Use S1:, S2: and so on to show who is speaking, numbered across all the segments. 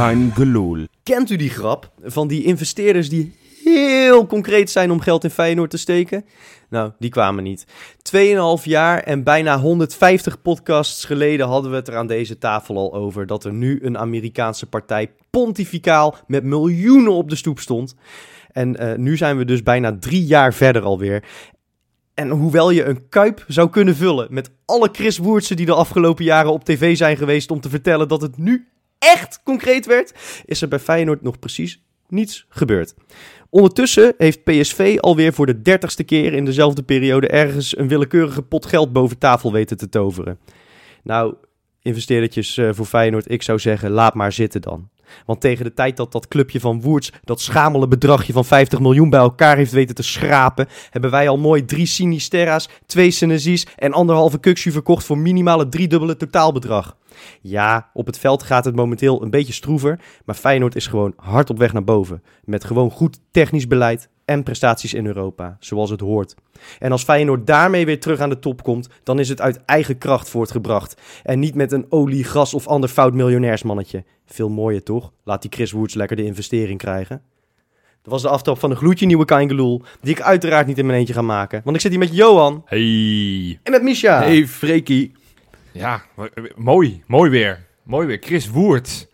S1: Gelul.
S2: Kent u die grap van die investeerders die heel concreet zijn om geld in Feyenoord te steken? Nou, die kwamen niet. Tweeënhalf jaar en bijna 150 podcasts geleden hadden we het er aan deze tafel al over dat er nu een Amerikaanse partij pontificaal met miljoenen op de stoep stond. En eh, nu zijn we dus bijna drie jaar verder alweer. En hoewel je een kuip zou kunnen vullen met alle Chris Woertsen die de afgelopen jaren op tv zijn geweest om te vertellen dat het nu echt concreet werd, is er bij Feyenoord nog precies niets gebeurd. Ondertussen heeft PSV alweer voor de dertigste keer in dezelfde periode ergens een willekeurige pot geld boven tafel weten te toveren. Nou, investeerdertjes eh, voor Feyenoord, ik zou zeggen, laat maar zitten dan. Want tegen de tijd dat dat clubje van Woerts dat schamele bedragje van 50 miljoen bij elkaar heeft weten te schrapen, hebben wij al mooi drie Sinisterra's, twee Senesies en anderhalve Kuxu verkocht voor minimale driedubbele totaalbedrag. Ja, op het veld gaat het momenteel een beetje stroever, maar Feyenoord is gewoon hard op weg naar boven. Met gewoon goed technisch beleid en prestaties in Europa, zoals het hoort. En als Feyenoord daarmee weer terug aan de top komt, dan is het uit eigen kracht voortgebracht. En niet met een olie, gas of ander fout miljonairsmannetje. Veel mooier toch? Laat die Chris Woods lekker de investering krijgen. Dat was de aftrap van een gloedje nieuwe Kaingeloel, die ik uiteraard niet in mijn eentje ga maken. Want ik zit hier met Johan
S3: Hey.
S2: en met Misha.
S1: Hey Freekie.
S3: Ja, mooi. Mooi weer. Mooi weer. Chris Woert.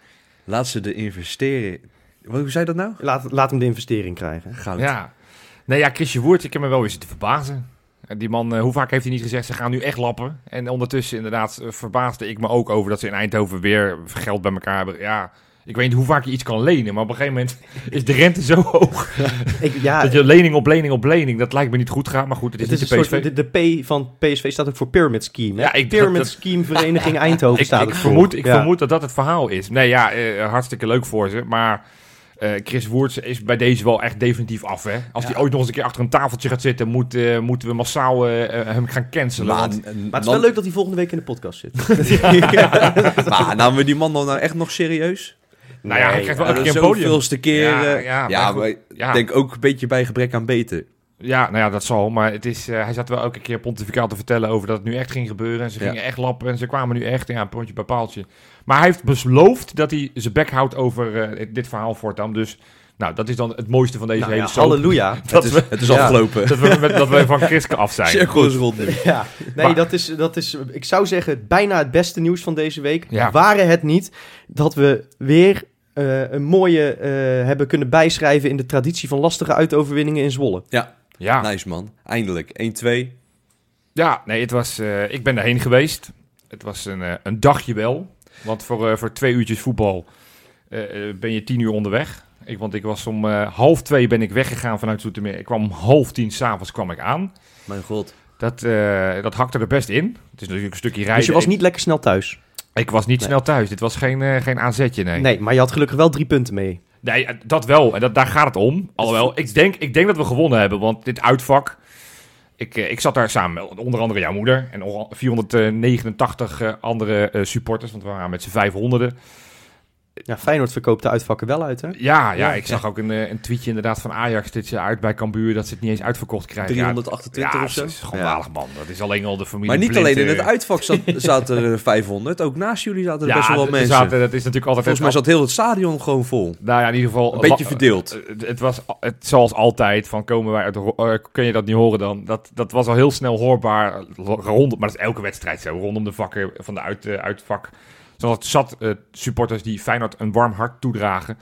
S1: Laat ze de investeren. Hoe zei dat nou?
S2: Laat, laat hem de investering krijgen.
S1: Goud.
S3: Ja. Nee, ja, Chrisje Woert, ik heb me wel weer zitten verbazen. En Die man, eh, hoe vaak heeft hij niet gezegd, ze gaan nu echt lappen. En ondertussen inderdaad eh, verbaasde ik me ook over dat ze in Eindhoven weer geld bij elkaar hebben. Ja, ik weet niet hoe vaak je iets kan lenen, maar op een gegeven moment is de rente zo hoog.
S2: Ik, ja,
S3: dat je lening op lening op lening, dat lijkt me niet goed gaat. Maar goed, het is
S2: het
S3: de
S2: soort,
S3: PSV.
S2: de, de P van PSV staat ook voor Pyramid Scheme. hè?
S3: Ja, ik-
S2: Pyramid
S3: dat-
S2: Scheme Vereniging Eindhoven
S3: ik,
S2: staat
S3: ik vermoed, ik
S2: Ja.
S3: vermoed dat dat het verhaal is. Nee, ja, eh, hartstikke leuk voor ze. Maar eh, Chris Woerts is bij deze wel echt definitief af. Hè? Als hij ooit nog eens een keer achter een tafeltje gaat zitten, moet, eh, moeten we massaal eh, hem gaan cancelen.
S1: Maar,
S3: want-
S2: Maar het is wel leuk dat hij volgende week in de podcast zit.
S1: maar namen we die man dan nou echt nog serieus?
S3: nou ja, hij krijgt wel
S1: dat
S3: keer een podium.
S1: zoveelste keer.
S3: Ja, ja,
S1: ja,
S3: maar goed,
S1: maar ik
S3: ja.
S1: denk ook een beetje bij gebrek aan beter.
S3: Ja, nou ja, dat zal. Maar het is, eh, hij zat wel elke keer pontificaal te vertellen over dat het nu echt ging gebeuren. En ze
S1: Ja.
S3: gingen echt lappen en ze kwamen nu echt. Ja, een pontje bij paaltje. Maar hij heeft beloofd dat hij zijn bek houdt over eh, dit verhaal voortaan. Dus nou, dat is dan het mooiste van deze
S2: Nou
S3: hele
S2: ja,
S3: soap.
S2: halleluja.
S3: Dat
S1: het is,
S3: we-
S1: het is
S2: ja.
S1: afgelopen.
S3: Dat we, met- dat we van Chriske af zijn.
S1: Cirkel is rond nu.
S2: Ja, nee,
S3: Maar-
S2: dat, is, dat is, ik zou zeggen, bijna het beste nieuws van deze week.
S3: Ja.
S2: Waren het niet dat we weer eh, een mooie eh, hebben kunnen bijschrijven in de traditie van lastige uitoverwinningen in Zwolle.
S3: Ja.
S1: Nice man. Eindelijk. 1-2.
S3: ja, nee, het was, eh, ik ben daarheen geweest. Het was een, een dagje wel. Want voor, eh, voor twee uurtjes voetbal eh, eh, ben je tien uur onderweg. Ik, want ik was om eh, half twee ben ik weggegaan vanuit Zoetermeer. Ik kwam om half tien s'avonds kwam ik aan.
S1: Mijn god.
S3: Dat, eh, dat hakte er best in. Het is natuurlijk een stukje rijden.
S2: Dus je was niet lekker snel thuis.
S3: Ik, was niet
S2: Nee.
S3: snel thuis. Dit was geen, eh, geen AZ'tje, nee.
S2: Nee, maar je had gelukkig wel drie punten mee.
S3: Nee, dat wel. En dat, daar gaat het om. Alhoewel, ik denk, ik denk dat we gewonnen hebben. Want dit uitvak... Ik, eh, ik zat daar samen met onder andere jouw moeder... en nog 489 eh, andere eh, supporters. Want we waren met z'n 500.
S2: Ja, Feyenoord verkoopt de uitvakken wel uit, hè?
S3: Ja, ja,
S2: Ja,
S3: ik zag ook een, eh, een tweetje inderdaad van Ajax... dit ze uit bij Cambuur... dat ze het niet eens uitverkocht krijgen.
S1: 328
S3: ja,
S1: of zo.
S3: dat is gewoon
S1: Ja.
S3: man. Dat is alleen al de familie
S1: Maar niet
S3: Blind,
S1: alleen in
S3: eh,
S1: het uitvak zat, zaten er 500. Ook naast jullie zaten er best wel wat
S3: er
S1: mensen.
S3: zaten- dat is natuurlijk altijd...
S1: Volgens mij zat heel het stadion gewoon vol.
S3: Nou ja, in ieder geval...
S1: Een beetje verdeeld.
S3: Eh, Het, het was het, zoals altijd, van komen wij uit, eh, kun je dat niet horen dan? Dat, dat was al heel snel hoorbaar, eh, rondom, maar dat is elke wedstrijd zo, rondom de vakken van de uit, eh, uitvak. Zodat het zat eh, supporters die Feyenoord een warm hart toedragen.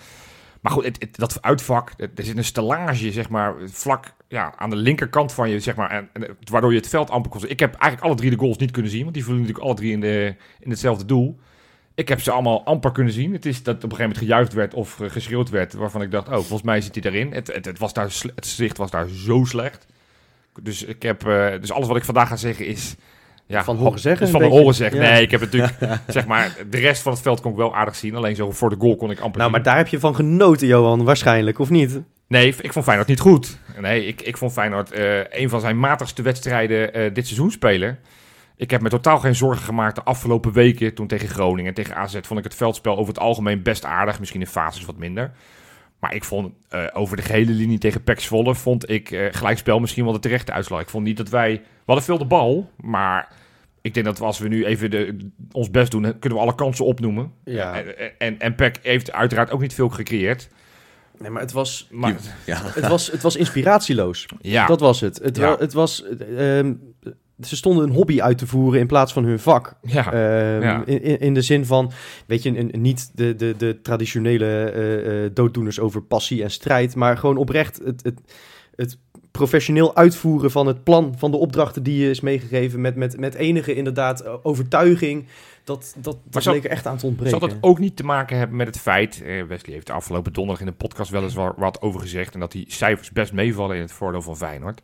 S3: Maar goed, het, dat uitvak, er zit een stellage, zeg maar, vlak ja, aan de linkerkant van je, zeg maar, en, het- waardoor je het veld amper kon. Ik heb eigenlijk alle drie de goals niet kunnen zien, want die vielen natuurlijk alle drie in, de, in hetzelfde doel. Ik heb ze allemaal amper kunnen zien. Het is dat op een gegeven moment gejuicht werd of eh, geschreeuwd werd, waarvan ik dacht, oh, volgens mij zit hij erin. Het, het, was daar, het zicht was daar zo slecht. Dus, ik heb, eh, dus alles wat ik vandaag ga zeggen is... Ja,
S2: Van horen zeggen
S3: is van horen zeggen.
S2: Ja.
S3: Nee, ik heb natuurlijk, zeg maar, de rest van het veld kon ik wel aardig zien. Alleen zo voor de goal kon ik amper
S2: Nou,
S3: zien.
S2: maar daar heb je van genoten, Johan, waarschijnlijk, of niet?
S3: Nee, ik vond Feyenoord niet goed. Nee, ik, ik vond Feyenoord eh, een van zijn matigste wedstrijden eh, dit seizoen spelen. Ik heb me totaal geen zorgen gemaakt de afgelopen weken. Toen tegen Groningen en tegen AZ vond ik het veldspel over het algemeen best aardig. Misschien in fases wat minder. Maar ik vond eh, over de gehele linie tegen PEC Zwolle vond ik eh, gelijkspel misschien wel de terechte uitslag. Ik vond niet dat wij... We hadden veel de bal, maar ik denk dat we als we nu even de, ons best doen, kunnen we alle kansen opnoemen.
S2: Ja.
S3: En, en, en PEC heeft uiteraard ook niet veel gecreëerd.
S2: Nee, maar het was,
S3: Maar
S1: Ja.
S2: het was, het was inspiratieloos.
S3: ja,
S2: Dat was het. Het,
S3: Ja.
S2: wa- het was... ehm, ze stonden een hobby uit te voeren in plaats van hun vak.
S3: ja.
S2: Ehm,
S3: Ja.
S2: in, in, de zin van, weet je, een- niet de, de, de traditionele eh, eh, dooddoeners over passie en strijd, maar gewoon oprecht het, het, het professioneel uitvoeren van het plan, van de opdrachten die je is meegegeven, met, met, met enige inderdaad eh, overtuiging. Dat, dat, dat
S3: zal-
S2: leek er echt aan te ontbreken.
S3: Zal dat ook niet te maken hebben met het feit... eh, Wesley heeft de afgelopen donderdag in de podcast wel eens wa- wat over gezegd... en dat die cijfers best meevallen in het voordeel van Feyenoord.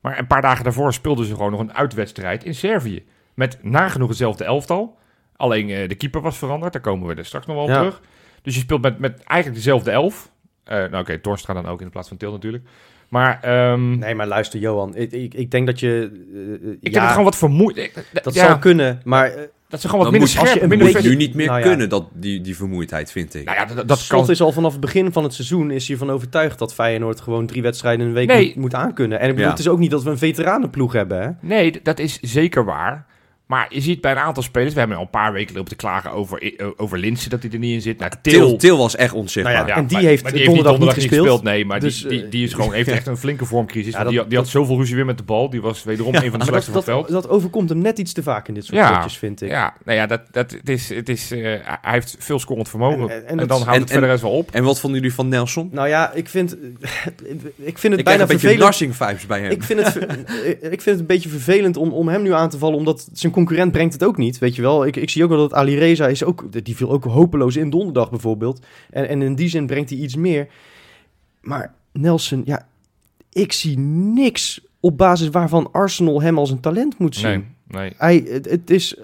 S3: Maar een paar dagen daarvoor speelden ze gewoon nog een uitwedstrijd in Servië. Met nagenoeg hetzelfde elftal. Alleen eh, de keeper was veranderd, daar komen we er straks nog wel op
S2: Ja.
S3: terug. Dus je speelt met, met eigenlijk dezelfde elf. Eh, nou oké, Torstra dan ook in plaats van Til natuurlijk. Maar ehm,
S2: Nee, maar luister Johan, ik, ik, ik denk dat je... eh,
S3: ik
S2: ja,
S3: dat het gewoon wat vermoeid...
S2: dat
S3: ja,
S2: zou kunnen, maar...
S3: Dat ze gewoon wat
S1: Dan
S3: minder
S1: moet-
S2: als je
S3: scherp,
S2: een
S3: minder
S1: nu niet meer
S2: Nou ja.
S1: kunnen, dat, die, die vermoeidheid, vind ik.
S3: Nou ja, dat, dat kan...
S2: is al vanaf het begin van het seizoen is hiervan overtuigd dat Feyenoord gewoon drie wedstrijden in een week
S3: Nee.
S2: moet, moet aankunnen. En ik bedoel,
S1: Ja.
S2: het is ook niet dat we een veteranenploeg hebben, hè?
S3: Nee, dat is zeker waar. Maar je ziet bij een aantal spelers... We hebben al een paar weken lopen te klagen over, eh, over Linsen, dat hij er niet in zit. Nou,
S1: Til,
S3: Til,
S1: was echt onzichtbaar.
S2: Nou ja, en die
S3: maar-
S2: heeft
S3: maar
S2: donderdag niet gespeeld.
S3: Nee, maar
S2: Dus,
S3: die, die,
S2: eh,
S3: die is gewoon, heeft echt een flinke vormcrisis.
S2: Ja,
S3: die,
S2: dat-
S3: die had zoveel ruzie weer met de bal. Die was wederom een van de
S2: dat,
S3: slechtste van
S2: dat,
S3: het veld.
S2: dat overkomt hem net iets te vaak in dit soort
S3: Ja.
S2: potjes, vind ik.
S3: Ja, nou ja, dat, dat, het is, het is, eh, hij heeft veel scorend vermogen.
S2: En-
S3: En,
S2: en- en dat-
S3: dan houdt
S1: en-
S3: het verder
S1: en-
S3: eens wel op.
S1: En wat vonden jullie van Nelson?
S2: Nou ja, ik vind, ik vind het
S1: Ik
S2: bijna
S1: een beetje
S2: vervelend.
S1: Narsing-vibes bij hem.
S2: Ik vind, het, ik vind het een beetje vervelend om, om hem nu aan te vallen, omdat zijn concurrent brengt het ook niet, weet je wel. Ik, ik zie ook wel dat Ali Reza is ook, die viel ook hopeloos in donderdag bijvoorbeeld. En, en in die zin brengt hij iets meer. Maar Nelson, ja, ik zie niks op basis waarvan Arsenal hem als een talent moet zien.
S3: Nee, nee.
S2: Hij, het, het is,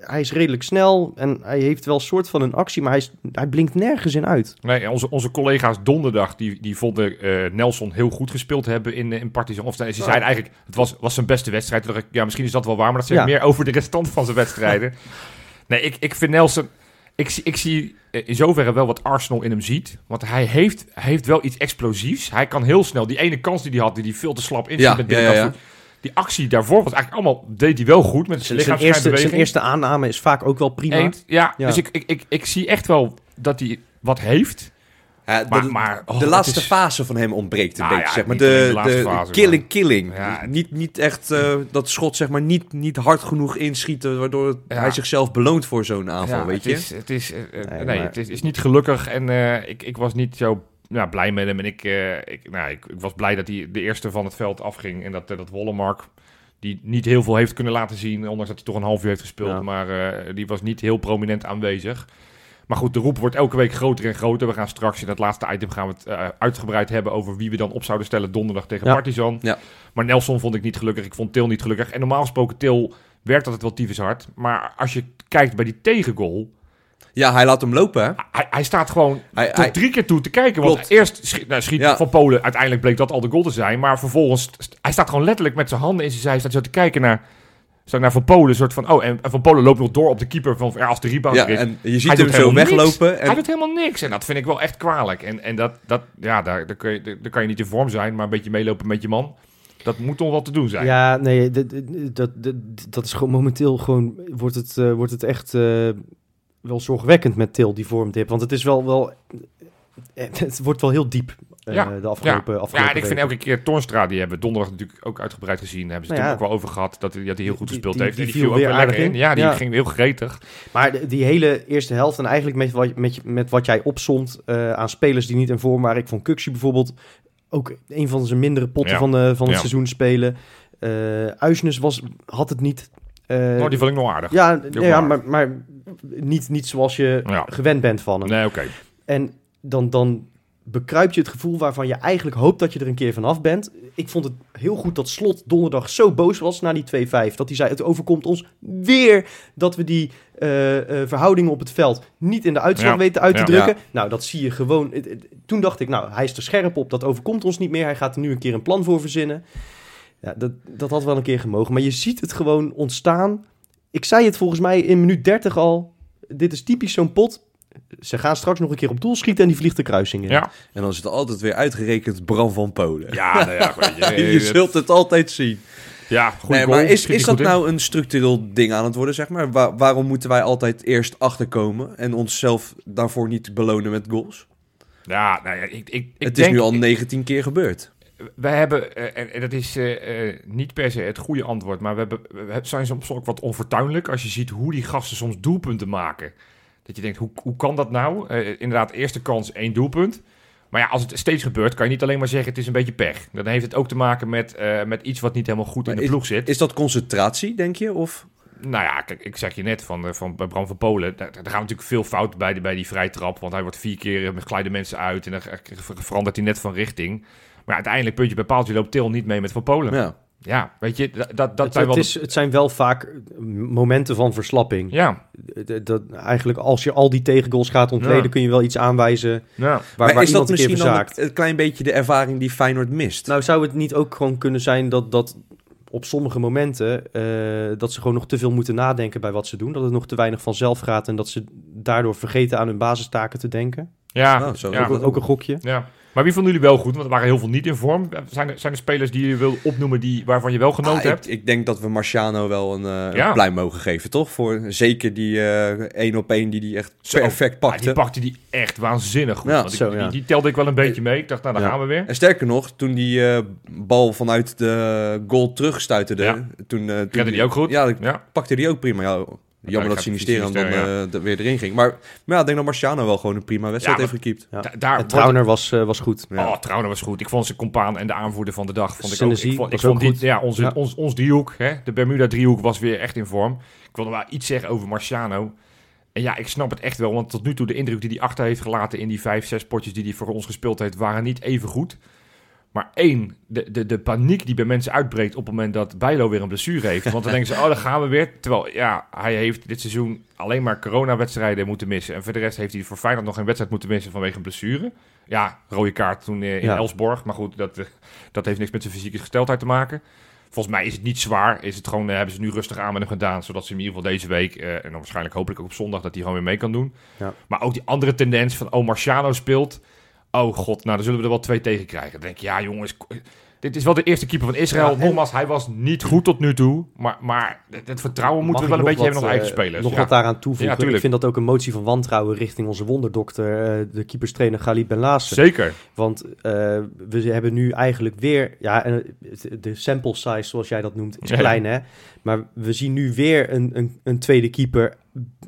S2: hij is redelijk snel en hij heeft wel een soort van een actie, maar hij, is, hij blinkt nergens in uit.
S3: Nee, onze, onze collega's donderdag, die, die vonden eh, Nelson heel goed gespeeld hebben in, eh, in Partizan. Of ze zeiden eigenlijk, het was, was zijn beste wedstrijd. Ik, ja, misschien is dat wel waar, maar dat zegt
S2: Ja.
S3: meer over de restant van zijn wedstrijden. nee, ik, ik vind Nelson... Ik, zie- ik zie eh, in zoverre wel wat Arsenal in hem ziet. Want hij heeft, hij heeft wel iets explosiefs. Hij kan heel snel, die ene kans die hij had, die hij veel te slap in
S1: Ja,
S3: met
S1: ja, ja,
S3: binnenkant
S1: ja.
S3: Die actie daarvoor was eigenlijk allemaal, deed hij wel goed met zijn
S2: Zijn, zijn, eerste, zijn
S3: lichaamsbeweging.
S2: eerste aanname is vaak ook wel prima.
S3: Ja,
S2: Ja.
S3: dus ik, ik, ik, ik zie echt wel dat hij wat heeft.
S1: Ja, de,
S3: Maar, maar oh,
S1: de
S3: het
S1: laatste
S3: is-
S1: fase van hem ontbreekt een
S3: Nou
S1: beetje,
S3: ja,
S1: zeg maar. De,
S3: de laatste
S1: de
S3: fase,
S1: killing,
S3: maar-
S1: killing.
S3: Ja.
S1: Niet, niet echt eh, dat schot, zeg maar, niet, niet hard genoeg inschieten, waardoor het-
S3: Ja.
S1: hij zichzelf beloont voor zo'n aanval,
S3: Ja,
S1: weet
S3: het
S1: je?
S3: Is, het is,
S2: Nee,
S3: nee,
S2: maar-
S3: het is, is niet gelukkig en eh, ik, ik was niet zo ja, blij met hem. En ik, eh, ik, nou, ik, ik was blij dat hij de eerste van het veld afging en dat, eh, dat Wollemark, die niet heel veel heeft kunnen laten zien, ondanks dat hij toch een half uur heeft gespeeld,
S2: Ja.
S3: maar eh, die was niet heel prominent aanwezig. Maar goed, de roep wordt elke week groter en groter. We gaan straks in het laatste item gaan we het uitgebreid hebben over wie we dan op zouden stellen donderdag tegen
S2: Ja.
S3: Partizan.
S1: Ja.
S3: Maar Nelson vond ik niet gelukkig. Ik vond Til niet gelukkig. En normaal gesproken, Til werkt altijd wel tyfus hard. Maar als je kijkt bij die tegengoal,
S1: Ja, hij laat hem lopen, hè?
S3: hij, hij staat gewoon
S1: Hij,
S3: tot
S1: hij,
S3: drie keer toe te kijken. Want
S1: Klopt.
S3: eerst schiet, nou, schiet
S1: Ja.
S3: van Polen, uiteindelijk bleek dat al de goal te zijn. Maar vervolgens, hij staat gewoon letterlijk met zijn handen in zijn zij. Staat zo te kijken naar, staat naar Van Polen. Soort van, oh, en, en Van Polen loopt nog door op de keeper. Van, ja, als de rebound
S1: ja, en je
S3: Hij
S1: ziet hem zo weglopen. En,
S3: Hij doet helemaal niks. En dat vind ik wel echt kwalijk. En, en dat, dat, ja, daar, daar, kun je, daar kan je niet in vorm zijn, maar een beetje meelopen met je man. Dat moet toch wel te doen zijn.
S2: Ja, nee, dat, dat, dat, dat is gewoon momenteel gewoon, wordt het, eh, wordt het echt eh, wel zorgwekkend met Til, die vormdip. Want het is wel, wel eh, het wordt wel heel diep eh,
S3: Ja,
S2: de afgelopen, afgelopen
S3: Ja, en ik vind elke keer Toornstra, die hebben we donderdag natuurlijk ook uitgebreid gezien. Daar hebben ze
S2: Nou ja.
S3: toen ook wel over gehad, dat hij, dat hij heel goed
S2: Die-
S3: gespeeld
S2: die-
S3: heeft.
S2: die
S3: die
S2: viel
S3: ook
S2: weer
S3: lekker in.
S2: in.
S3: Ja, die
S2: Ja.
S3: ging heel gretig.
S2: Maar die hele eerste helft en eigenlijk met wat, met, met wat jij opzond eh, aan spelers die niet in vorm waren. Ik vond Kuxi bijvoorbeeld ook een van zijn mindere potten
S3: Ja.
S2: van, de, van het
S3: Ja.
S2: seizoen spelen. Eh Uisnes was, had het niet.
S3: oh, die vond ik nog aardig.
S2: ja, ja, maar, maar niet, niet zoals je
S3: Ja.
S2: gewend bent van hem.
S3: Nee, oké.
S2: En dan, dan bekruip je het gevoel waarvan je eigenlijk hoopt dat je er een keer vanaf bent. Ik vond het heel goed dat Slot donderdag zo boos was na die 2-5. Dat hij zei, het overkomt ons weer dat we die eh, eh, verhoudingen op het veld niet in de uitslag
S3: Ja,
S2: weten uit te
S3: ja.
S2: drukken. Nou, dat zie je gewoon. Toen dacht ik, nou, hij is er scherp op. Dat overkomt ons niet meer. Hij gaat er nu een keer een plan voor verzinnen. Ja, dat, dat had wel een keer gemogen. Maar je ziet het gewoon ontstaan. Ik zei het volgens mij in minuut 30 al. Dit is typisch zo'n pot. Ze gaan straks nog een keer op doel schieten en die vliegt de kruising in.
S3: Ja.
S1: en dan is het altijd weer uitgerekend Bram van Polen.
S3: Ja, nou ja, weet je,
S1: je zult het altijd zien.
S3: Ja, goede
S1: Nee,
S3: goal.
S1: maar is, is dat nou een structureel ding aan het worden, zeg maar? Wa- waarom moeten wij altijd eerst achterkomen en onszelf daarvoor niet belonen met goals?
S3: Ja, nou ja, ik, ik, ik
S1: het
S3: denk,
S1: is nu al 19 keer gebeurd.
S3: Wij hebben, eh, en, dat is eh, eh, niet per se het goede antwoord, maar we, hebben, we zijn soms ook wat onfortuinlijk als je ziet hoe die gasten soms doelpunten maken. Dat je denkt, hoe, hoe kan dat nou? Inderdaad, eerste kans, één doelpunt. Maar ja, als het steeds gebeurt, kan je niet alleen maar zeggen het is een beetje pech. Dan heeft het ook te maken met, met iets wat niet helemaal goed in de ploeg zit.
S1: Is dat concentratie, denk je? Of
S3: Nou ja, kijk, ik zeg je net van, van bij Bram van Polen. Daar, daar gaan natuurlijk veel fout bij, bij die vrije trap. Want hij wordt vier keer met glijden mensen uit. En dan ver- verandert hij net van richting. Maar uiteindelijk, puntje bij paaltje, loopt Til niet mee met Van Polen. Ja,
S1: ja.
S3: weet je, dat, dat, dat
S2: het,
S3: zijn
S2: het,
S3: wel...
S2: is, het zijn wel vaak momenten van verslapping.
S3: Ja,
S2: Dat, dat, eigenlijk als je al die tegengoals gaat ontleden,
S3: Ja.
S2: kun je wel iets aanwijzen
S3: ja.
S2: waar,
S1: maar
S2: waar
S1: is
S2: iemand
S1: dat
S2: een keer
S1: misschien dan het, het klein beetje de ervaring die Feyenoord mist?
S2: Nou, zou het niet ook gewoon kunnen zijn dat, dat op sommige momenten eh, dat ze gewoon nog te veel moeten nadenken bij wat ze doen? Dat het nog te weinig vanzelf gaat en dat ze daardoor vergeten aan hun basistaken te denken?
S3: Ja,
S1: Nou, zo
S3: ja,
S1: ook
S2: Ook een gokje.
S3: ja. Maar wie vonden jullie wel goed? Want er waren heel veel niet in vorm. Zijn er, zijn er spelers die je wil opnoemen die, waarvan je wel genoten
S1: Ah, ik,
S3: hebt?
S1: ik denk dat we Marciano wel een, eh,
S3: Ja.
S1: een pluim mogen geven, toch? Voor zeker die eh, één op één die die echt
S3: Zo.
S1: perfect
S3: Ja,
S1: pakte.
S3: die pakte die echt waanzinnig goed.
S1: Ja,
S3: Want ik- die, die telde ik wel een beetje mee. Ik dacht, nou, daar gaan we weer.
S1: En sterker nog, toen die eh, bal vanuit de goal terugstuiterde,
S3: Ja.
S1: toen, eh, toen
S3: Redde die ook goed?
S1: Ja. pakte die ook prima. Ja, jammer dat
S3: ga
S1: Sinister dan, dan
S3: Sinisterra,
S1: eh, er weer erin ging. Maar, maar ja, ik denk dat Marciano wel gewoon een prima wedstrijd
S3: Ja,
S1: heeft gekiept.
S2: Ja.
S3: Da- daar
S2: En Trauner was, eh, was goed.
S1: Ja.
S3: Oh, Trauner was goed. Ik vond zijn compaan en de aanvoerder van de dag. Vond ik ook, ik vond, ik
S2: was
S3: vond
S2: ook
S3: die,
S2: goed.
S3: ja, onze,
S2: Ja.
S3: Ons, ons driehoek, hè, de Bermuda driehoek, was weer echt in vorm. Ik wilde wel iets zeggen over Marciano. En ja, ik snap het echt wel. Want tot nu toe de indruk die hij achter heeft gelaten in die vijf, zes potjes die hij voor ons gespeeld heeft, waren niet even goed. Maar één, de, de, de paniek die bij mensen uitbreekt op het moment dat Bijlo weer een blessure heeft. Want dan denken ze, oh, dan gaan we weer. Terwijl, ja, hij heeft dit seizoen alleen maar coronawedstrijden moeten missen. En voor de rest heeft hij voor Feyenoord nog geen wedstrijd moeten missen vanwege een blessure. Ja, rode kaart toen eh, in
S2: Ja.
S3: Elsborg. Maar goed, dat, eh, dat heeft niks met zijn fysieke gesteldheid te maken. Volgens mij is het niet zwaar. Is het gewoon, eh, hebben ze nu rustig aan met hem gedaan. Zodat ze hem in ieder geval deze week, eh, en dan waarschijnlijk hopelijk ook op zondag, dat hij gewoon weer mee kan doen.
S2: Ja.
S3: Maar ook die andere tendens van, oh, Marciano speelt. Oh god, nou dan zullen we er wel twee tegen krijgen. Dan denk je, ja jongens, dit is wel de eerste keeper van Israël.
S2: Ja,
S3: Nogmaals, hij was niet goed tot nu toe. Maar, maar het, vertrouwen moeten we wel een beetje hebben
S2: nog
S3: naar
S2: wat,
S3: eigen
S2: eh,
S3: spelers.
S2: Nog
S3: Ja.
S2: wat daaraan toevoegen.
S3: Ja,
S2: ik vind dat ook een motie van wantrouwen richting onze wonderdokter, eh, de keeperstrainer Galib Ben Laassen.
S3: Zeker.
S2: Want eh, we hebben nu eigenlijk weer, ja, de sample size, zoals jij dat noemt, is klein hè. Maar we zien nu weer een, een, een tweede keeper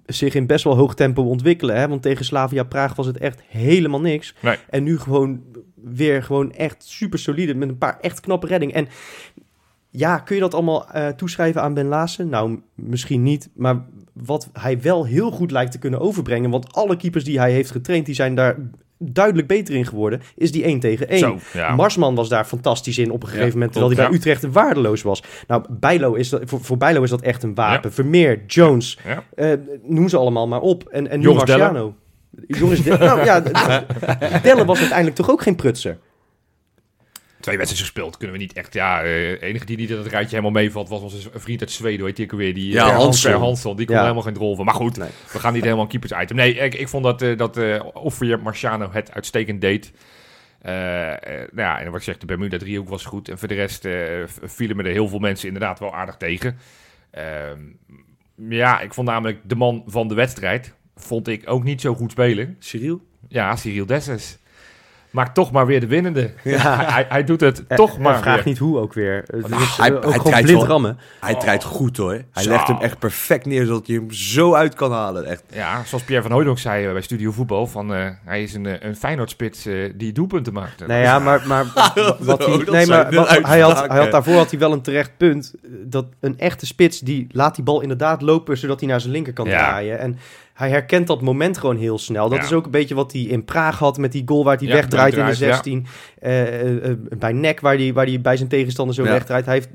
S2: zich in best wel hoog tempo ontwikkelen. Hè? Want tegen Slavia Praag was het echt helemaal niks.
S3: Nee.
S2: En nu gewoon weer gewoon echt super solide met een paar echt knappe reddingen. En ja, kun je dat allemaal eh, toeschrijven aan Ben Laassen? Nou, misschien niet. Maar wat hij wel heel goed lijkt te kunnen overbrengen... want alle keepers die hij heeft getraind... die zijn daar duidelijk beter in geworden... is die 1 tegen 1.
S3: Zo, ja.
S2: Marsman was daar fantastisch in op een gegeven
S1: Ja,
S2: moment... terwijl hij bij Utrecht waardeloos was. Nou, Bijlo is dat, voor, voor Bijlo is dat echt een wapen. Vermeer, Jones, eh, noem ze allemaal maar op. En, en nu. Marciano. Joris Delle. nou ja, Delle was uiteindelijk toch ook geen prutser.
S3: Twee wedstrijden gespeeld. Kunnen we niet echt... Ja, eh enige die niet in het rijtje helemaal meevalt... was onze vriend uit Zweden. Weet je ook weer? Die,
S1: Ja,
S3: eh,
S1: Hansson.
S3: Die kon
S2: Ja.
S3: helemaal geen drol van. Maar goed,
S2: Nee.
S3: we gaan niet helemaal een keepers item. Nee, ik, ik vond dat, eh dat eh Offier Marciano het uitstekend deed. Nou ja, en wat ik zeg, de Bermuda driehoek was goed. En voor de rest eh, vielen me er heel veel mensen inderdaad wel aardig tegen. Ehm, ja, ik vond namelijk de man van de wedstrijd... vond ik ook niet zo goed spelen.
S1: Cyril?
S3: Ja, Cyril Dessers. Maakt toch maar weer de winnende.
S2: Ja.
S3: Hij, hij, hij doet het toch maar
S2: vraag
S3: weer.
S2: niet hoe ook weer. Het
S1: Nou,
S2: is,
S1: hij-
S2: ook
S1: hij
S2: gewoon blind rammen.
S1: Hij
S3: Oh.
S1: draait goed hoor. Hij
S3: Zo.
S1: legt hem echt perfect neer, zodat je hem zo uit kan halen. Echt.
S3: Ja, zoals Pierre van Hooydonk zei eh, bij Studio Voetbal... Van, eh, hij is een, eh, een Feyenoord-spits die doelpunten maakt.
S2: Nee, ja, maar, maar wat hij, nee, maar wat- hij, had, hij had daarvoor had hij wel een terecht punt. Dat een echte spits die laat die bal inderdaad lopen zodat hij naar zijn linker kan
S3: Ja.
S2: draaien. En hij herkent dat moment gewoon heel snel. Dat
S3: Ja.
S2: is ook een beetje wat hij in Praag had met die goal waar hij
S3: Ja,
S2: wegdraait in de
S3: wegdraait, ja.
S2: 16. Eh, eh, eh, bij Nek waar hij, waar hij bij zijn tegenstander zo
S1: Ja.
S2: wegdraait. Hij heeft,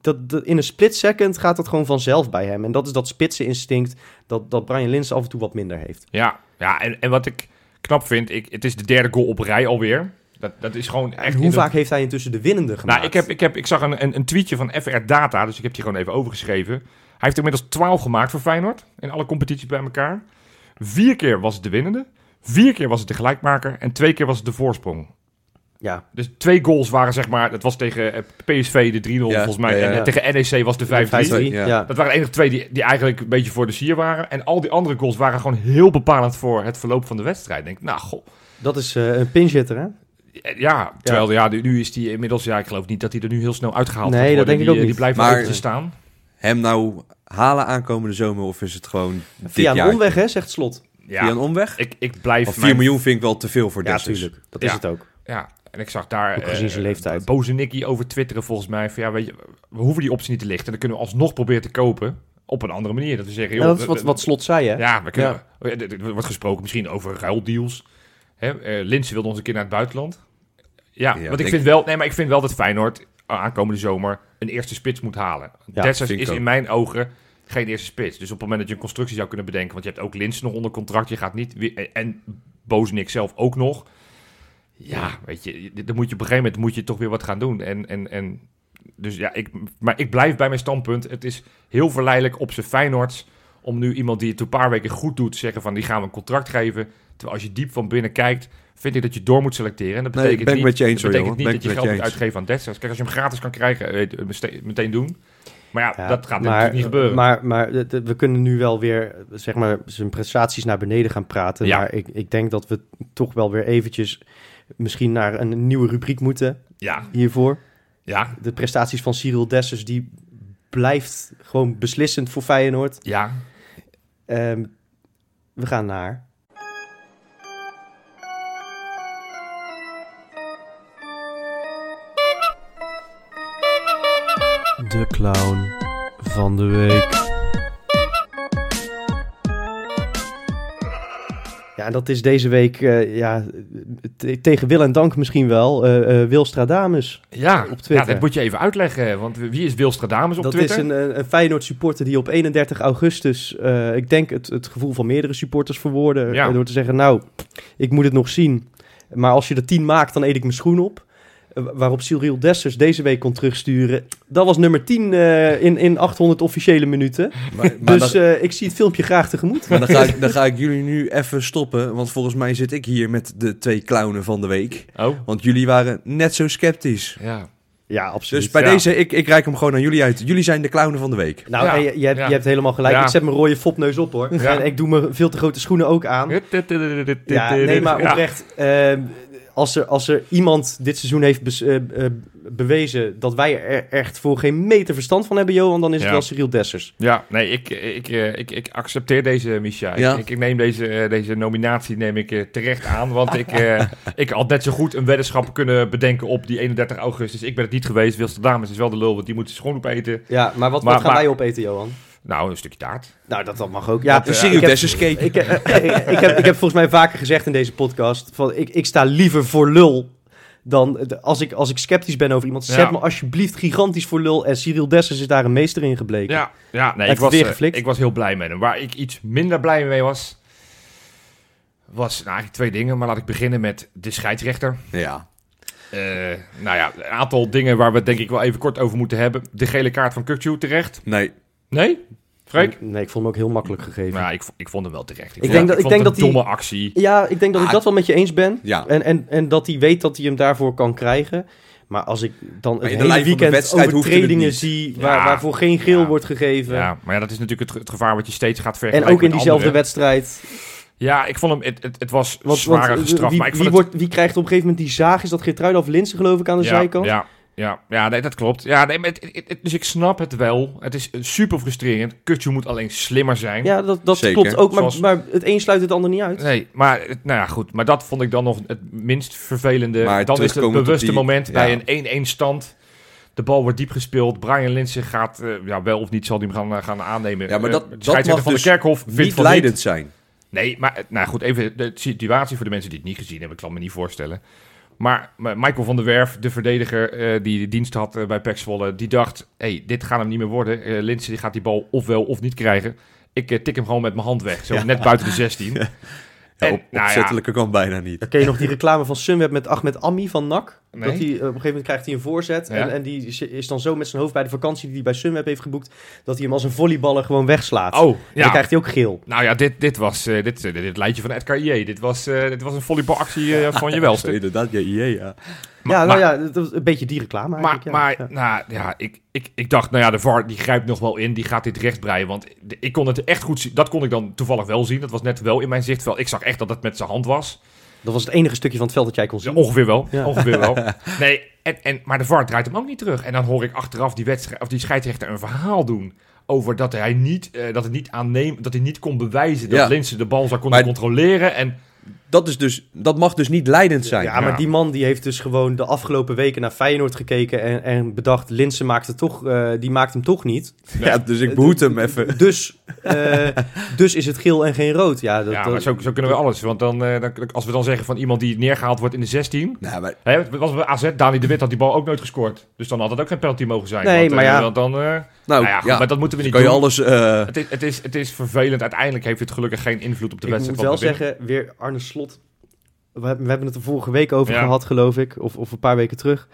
S2: dat, dat, in een split second gaat dat gewoon vanzelf bij hem. En dat is dat spitse instinct dat, dat Brian Lins af en toe wat minder heeft.
S3: Ja, ja en, en wat ik knap vind... Ik, het is de derde goal op rij alweer. Dat, dat is gewoon echt...
S2: En hoe
S3: de-
S2: vaak heeft hij intussen de winnende gemaakt?
S3: Nou, ik, heb, ik, heb, ik zag een, een, een tweetje van FR Data, dus ik heb die gewoon even overgeschreven. Hij heeft inmiddels 12 gemaakt voor Feyenoord, in alle competities bij elkaar. Vier keer was het de winnende, vier keer was het de gelijkmaker en twee keer was het de voorsprong.
S2: Ja,
S3: Dus twee goals waren zeg maar, dat was tegen eh, PSV de 3-0
S1: Ja,
S3: volgens mij.
S1: ja, ja,
S3: En eh, tegen NEC was de 5-3.
S2: 5-3.
S1: ja.
S2: Ja.
S3: Dat waren de enige twee die, die eigenlijk een beetje voor de sier waren. En al die andere goals waren gewoon heel bepalend voor het verloop van de wedstrijd. Ik denk, nou, goh.
S2: Dat is eh, een pinchitter, hè?
S3: Ja, terwijl ja. nu- nu is die inmiddels, ja, ik geloof niet dat hij er nu heel snel uitgehaald
S2: Nee,
S3: gaat
S2: dat
S3: worden.
S2: denk ik
S3: die,
S2: ook
S3: Die
S2: niet.
S3: blijft
S1: Maar-
S3: staan.
S1: Hem nou halen aankomende zomer of is het gewoon dit
S2: Via een
S1: jaar?
S2: omweg, hè, zegt Slot.
S3: Ja,
S1: Via een omweg?
S3: ik, ik blijf...
S1: Of 4
S3: mijn-
S1: miljoen vind ik wel te veel voor
S2: Ja,
S1: Dessers.
S2: tuurlijk. Dat
S3: Ja.
S2: is het ook.
S3: Ja, en ik zag daar...
S2: Ook gezien zijn
S3: eh,
S2: leeftijd.
S3: Boze Nicky over twitteren volgens mij. Van, ja, weet je, we hoeven die optie niet te lichten. En dan kunnen we alsnog proberen te kopen. Op een andere manier. Dat we zeggen,
S2: Ja,
S3: joh...
S2: dat is wat, wat Slot zei, hè?
S3: Ja, we kunnen, oh ja, er er wordt gesproken misschien over ruildeals. Hè, eh, Linse wilde ons een keer naar het buitenland. Ja,
S1: Ja,
S3: want ik vind wel, nee, maar ik vind wel dat Feyenoord aankomende zomer een eerste spits moet halen.
S2: Ja,
S3: Dessers is in mijn ogen geen eerste spits. Dus op het moment dat je een constructie zou kunnen bedenken, want je hebt ook Linse nog onder contract, je gaat niet weer, en Bozenik zelf ook nog. Ja, weet je, dan moet je op een gegeven moment moet je toch weer wat gaan doen. En, en, en dus ja, ik, maar ik blijf bij mijn standpunt. Het is heel verleidelijk op zijn Feyenoords om nu iemand die het een paar weken goed doet, te zeggen van die gaan we een contract geven. Terwijl als je diep van binnen kijkt, vind ik dat je door moet selecteren. En dat
S1: Nee,
S3: betekent niet,
S1: met je eens,
S3: dat
S1: hoor,
S3: betekent
S1: jongen.
S3: niet
S1: Ben
S3: dat
S1: ik
S3: je geld moet uitgeven aan Dessers. Kijk, als je hem gratis kan krijgen, eh, meste- meteen doen. Maar ja,
S2: Ja,
S3: dat gaat
S2: maar,
S3: natuurlijk niet gebeuren.
S2: Maar, maar we kunnen nu wel weer, zeg maar, zijn prestaties naar beneden gaan praten.
S3: Ja.
S2: Maar ik, ik denk dat we toch wel weer eventjes misschien naar een nieuwe rubriek moeten
S3: ja,
S2: hiervoor.
S3: ja,
S2: De prestaties van Cyril Dessers, die blijft gewoon beslissend voor Feyenoord.
S3: ja.
S2: Ehm, we gaan naar... De clown van de week. Ja, en dat is deze week eh, ja, te- tegen wil en dank misschien wel. eh eh Wil Stradamus.
S3: Ja,
S2: Op Twitter.
S3: ja, dat moet je even uitleggen. Want wie is Wilstradamus op
S2: dat
S3: Twitter?
S2: is een, een Feyenoord supporter die op 31 augustus, eh, ik denk het, het gevoel van meerdere supporters verwoorden.
S3: Ja.
S2: Door te zeggen, nou, ik moet het nog zien. Maar als je er 10 maakt, dan eet ik mijn schoen op. Waarop Cyril Dessers deze week kon terugsturen. Dat was nummer 10 eh, in, in 800 officiële minuten.
S1: Maar, maar
S2: dus eh, ik zie het filmpje graag tegemoet.
S1: maar dan, ga ik, dan ga ik jullie nu even stoppen. Want volgens mij zit ik hier met de twee clownen van de week.
S3: Oh,
S1: Want jullie waren net zo sceptisch.
S3: ja.
S2: Ja, absoluut.
S1: Dus bij
S3: Ja.
S1: deze, ik, ik reik hem gewoon aan jullie uit. Jullie zijn de clownen van de week.
S2: nou,
S3: Ja,
S2: je, je, hebt,
S3: ja.
S2: je hebt helemaal gelijk.
S3: Ja.
S2: Ik zet mijn rode fopneus op hoor.
S3: Ja.
S2: En ik doe me veel te grote schoenen ook aan. Ja, nee, maar
S3: Ja.
S2: oprecht. ehm, als, er, als er iemand dit seizoen heeft bes- eh, eh, bewezen dat wij er echt voor geen meter verstand van hebben, Johan, dan is het
S3: Ja.
S2: wel Cyril Dessers.
S3: Ja, nee, ik, ik, eh, ik, ik accepteer deze, Misha. Ik-
S1: Ja.
S3: Ik, ik neem deze, deze nominatie neem ik, terecht aan. Want ik, ik had net zo goed een weddenschap kunnen bedenken op die 31 augustus. Ik ben het niet geweest. Wilster Dames is wel de lul, want die moet zijn schoen opeten.
S2: Ja, maar wat,
S3: Maar-
S2: wat gaan
S3: maar-
S2: wij opeten, Johan?
S3: Nou, een stukje taart.
S2: Nou, dat, dat mag ook. Ja, heb-
S1: Dessers cake.
S2: Ik, eh, eh, ik, heb, ik heb volgens mij vaker gezegd in deze podcast: van ik, ik sta liever voor lul. Dan eh, als ik, als ik sceptisch ben over iemand,
S3: Ja.
S2: zet me alsjeblieft gigantisch voor lul. En Cyril Dessers is daar een meester in gebleken.
S3: Ja, ja nee, ik was,
S2: weer
S3: eh,
S2: geflikt.
S3: ik was heel blij met hem. Waar ik iets minder blij mee was, was nou, eigenlijk twee dingen. Maar laat ik beginnen met de scheidsrechter.
S1: Ja.
S3: Eh, nou ja, een aantal dingen waar we het denk ik wel even kort over moeten hebben. De gele kaart van Kukcu terecht.
S1: Nee.
S3: Nee? Freek?
S2: Nee, ik vond hem ook heel makkelijk gegeven.
S3: Nou, ik, ik vond hem wel terecht.
S2: Ik
S3: vond-
S2: denk dat- ik
S3: vond
S2: denk
S3: het
S2: dat
S3: een
S2: die-
S3: domme actie.
S2: Ja, ik denk dat ik
S1: Ah,
S2: dat wel met je eens ben.
S1: Ja.
S2: En, en, en dat hij weet dat hij hem daarvoor kan krijgen. Maar als ik dan
S1: in
S2: het
S1: de
S2: hele weekend overtredingen zie
S3: Ja.
S2: waar, waarvoor geen geel
S3: Ja.
S2: wordt gegeven.
S3: Ja, maar ja, dat is natuurlijk het, het gevaar wat je steeds gaat
S2: en
S3: vergelijken
S2: ook in diezelfde wedstrijd.
S3: Ja, ik vond hem... Het, het, het was
S2: Want,
S3: zwaarder
S2: want,
S3: gestraft,
S2: wie,
S3: maar ik
S2: wie,
S3: het...
S2: wordt, wie krijgt op een gegeven moment die zaag? Is dat Geertruida of Linsen geloof ik aan de
S3: ja,
S2: zijkant?
S3: Ja, ja, ja nee, dat klopt. Ja, nee, maar het, het- het- dus ik snap het wel. Het is eh, super frustrerend. Kutje moet alleen slimmer zijn.
S2: Ja, dat, dat
S1: Zeker.
S2: klopt ook. Maar,
S3: Zoals-
S2: maar het een sluit het ander niet uit.
S3: Nee, maar nou ja, goed. Maar dat vond ik dan nog het minst vervelende.
S1: Maar
S3: dan is het bewuste
S1: die-
S3: moment
S1: ja.
S3: bij een 1-1 stand. De bal wordt diep gespeeld. Brian Linsen gaat, eh, ja, wel of niet zal hij hem gaan, eh, gaan aannemen.
S1: Ja, maar dat-
S3: de
S1: dat mag
S3: van
S1: dus
S3: de Kerkhof vindt
S1: Niet leidend zijn.
S3: Nee, maar nou goed, even de situatie voor de mensen die het niet gezien hebben. Ik kan me niet voorstellen. Maar, Michael van der Werf, de verdediger eh, die de dienst had eh, bij PEC Zwolle, die dacht, hey, dit gaat hem niet meer worden. Eh Linsen die gaat die bal ofwel of niet krijgen. Ik tik hem gewoon met mijn hand weg, zo
S1: Ja.
S3: net buiten de 16.
S1: Ja,
S3: En,
S1: op,
S3: nou ja,
S1: opzettelijke kan bijna niet.
S2: Dan ken je nog die reclame van Sunweb met Ahmed Ammi van NAC.
S3: Nee.
S2: Dat hij, eh, op een gegeven moment krijgt hij een voorzet.
S3: Ja.
S2: En, en die is- is dan zo met zijn hoofd bij de vakantie die hij bij Sunweb heeft geboekt. Dat hij hem als een volleyballer gewoon wegslaat.
S3: Oh,
S2: En
S3: ja.
S2: dan krijgt hij ook geel.
S3: Nou ja, dit, dit was eh, dit, dit, dit lijntje van Edgar IE. Dit was, eh, dit was een volleybalactie eh, van je welste.
S1: Inderdaad, ja, ja, ja.
S2: ja, nou
S3: maar-
S2: ja, dat was een beetje die reclame
S3: Maar,
S2: ja.
S3: maar
S2: Ja.
S3: nou ja, ik, ik, ik dacht, nou ja, de VAR die grijpt nog wel in. Die gaat dit rechtbreien. Want ik kon het echt goed zien. Dat kon ik dan toevallig wel zien. Dat was net wel in mijn zichtveld. Ik zag echt dat het met zijn hand was.
S2: Dat was het enige stukje van het veld dat jij kon
S3: Ja,
S2: zien.
S3: ongeveer wel.
S2: Ja.
S3: Ongeveer wel. Nee, en, en, maar de VAR draait hem ook niet terug. En dan hoor ik achteraf die, wedstrijd, of die scheidsrechter een verhaal doen. Over dat hij niet, eh, dat het niet aanneemt, dat hij niet kon bewijzen dat
S1: Ja.
S3: Linse de bal zou kunnen
S1: Maar-
S3: controleren. En
S1: Dat, is dus, dat mag dus niet leidend zijn.
S2: Ja, maar
S3: Ja.
S2: die man die heeft dus gewoon de afgelopen weken naar Feyenoord gekeken en, en bedacht, Linse maakt het toch, eh, die maakt hem toch niet.
S1: Ja, dus ik behoed hem even.
S2: Dus, eh, dus is het geel en geen rood. Ja, dat,
S3: ja,
S2: dat-
S3: maar zo, zo kunnen we alles. Want dan, eh, dan, als we dan zeggen van iemand die neergehaald wordt in de 16.
S1: Nou, maar
S3: Hè, was bij AZ, Dani de Wit had die bal ook nooit gescoord. Dus dan had het ook geen penalty mogen zijn.
S2: Nee,
S3: want, eh,
S2: maar ja.
S3: want dan, eh, nou,
S1: nou,
S3: ja, goed,
S1: ja,
S3: maar dat moeten we niet
S1: kan je
S3: doen.
S1: alles... eh,
S3: Het, is, het, is, het is vervelend. Uiteindelijk heeft het gelukkig geen invloed op de
S2: ik moet
S3: wedstrijd.
S2: wel zeggen, weer Arne Slot. We hebben, we hebben het er vorige week over
S3: Ja.
S2: gehad, geloof ik. Of, of een paar weken terug.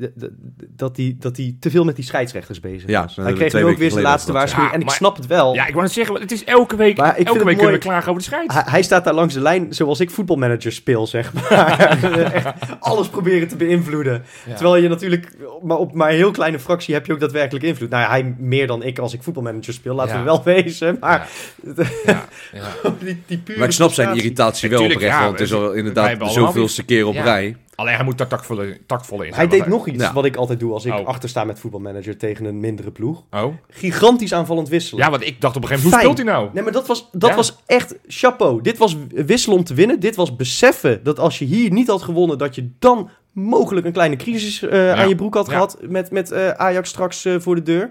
S2: De- de- dat hij dat die te veel met die scheidsrechters bezig
S1: Ja,
S2: is.
S1: dat
S2: Hij kreeg
S1: twee
S2: nu ook
S1: weken
S2: weer zijn
S1: geleden
S2: laatste waarschuwing.
S3: Ja,
S2: en ik snap het wel.
S3: Ja, ik wou net zeggen, het is elke week,
S2: Maar ik vind
S3: elke
S2: het
S3: week
S2: mooi-
S3: kunnen we klagen over de scheids.
S2: Hij, hij staat daar langs de lijn zoals ik voetbalmanager speel, zeg maar. Echt alles proberen te beïnvloeden.
S3: Ja.
S2: Terwijl je natuurlijk, maar op maar een heel kleine fractie heb je ook daadwerkelijk invloed. Nou ja, hij meer dan ik als ik voetbalmanager speel, laten
S3: Ja.
S2: we wel wezen. Maar
S3: Ja, ja.
S2: die, die pure
S1: maar ik snap zijn irritatie wel oprecht,
S3: ja,
S1: want het is al inderdaad de zoveelste keer op
S3: Ja.
S1: rij.
S3: Alleen hij moet daar tactvolle, tactvolle in
S2: Hij
S3: zijn.
S2: deed nog iets
S1: Ja.
S2: wat ik altijd doe als ik
S3: Oh.
S2: achter sta met voetbalmanager tegen een mindere ploeg.
S3: Oh.
S2: Gigantisch aanvallend wisselen.
S3: Ja, want ik dacht op een gegeven moment, hoe speelt hij nou?
S2: Nee, maar dat was, dat
S3: Ja.
S2: was echt chapeau. Dit was wisselen om te winnen. Dit was beseffen dat als je hier niet had gewonnen, dat je dan mogelijk een kleine crisis eh, aan je broek had gehad met, met eh, Ajax straks eh, voor de deur.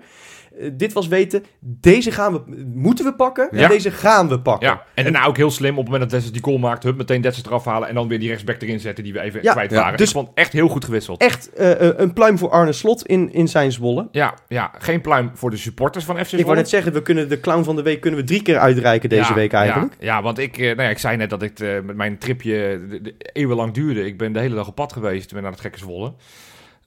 S2: Eh, dit was weten, deze gaan we, moeten we pakken en deze gaan we pakken.
S3: Ja, en daarna ook heel slim op het moment dat Dessers die goal maakt, hup, meteen Dessers eraf halen en dan weer die rechtsback erin zetten die we even
S2: Ja,
S3: kwijt
S1: ja.
S3: waren.
S2: Dus-
S3: het echt heel goed gewisseld.
S2: Echt eh, eh, een pluim voor Arne Slot in, in zijn Zwolle.
S3: Ja, ja, geen pluim voor de supporters van FC
S2: Ik wou
S3: Zwolle.
S2: net zeggen, we kunnen de clown van de week kunnen we drie keer uitreiken deze
S3: Ja,
S2: week eigenlijk.
S3: Ja, ja, want ik, nou ja, ik zei net dat ik met mijn tripje de, de- eeuwenlang duurde. Ik ben de hele dag op pad geweest ben naar het gekke Zwolle.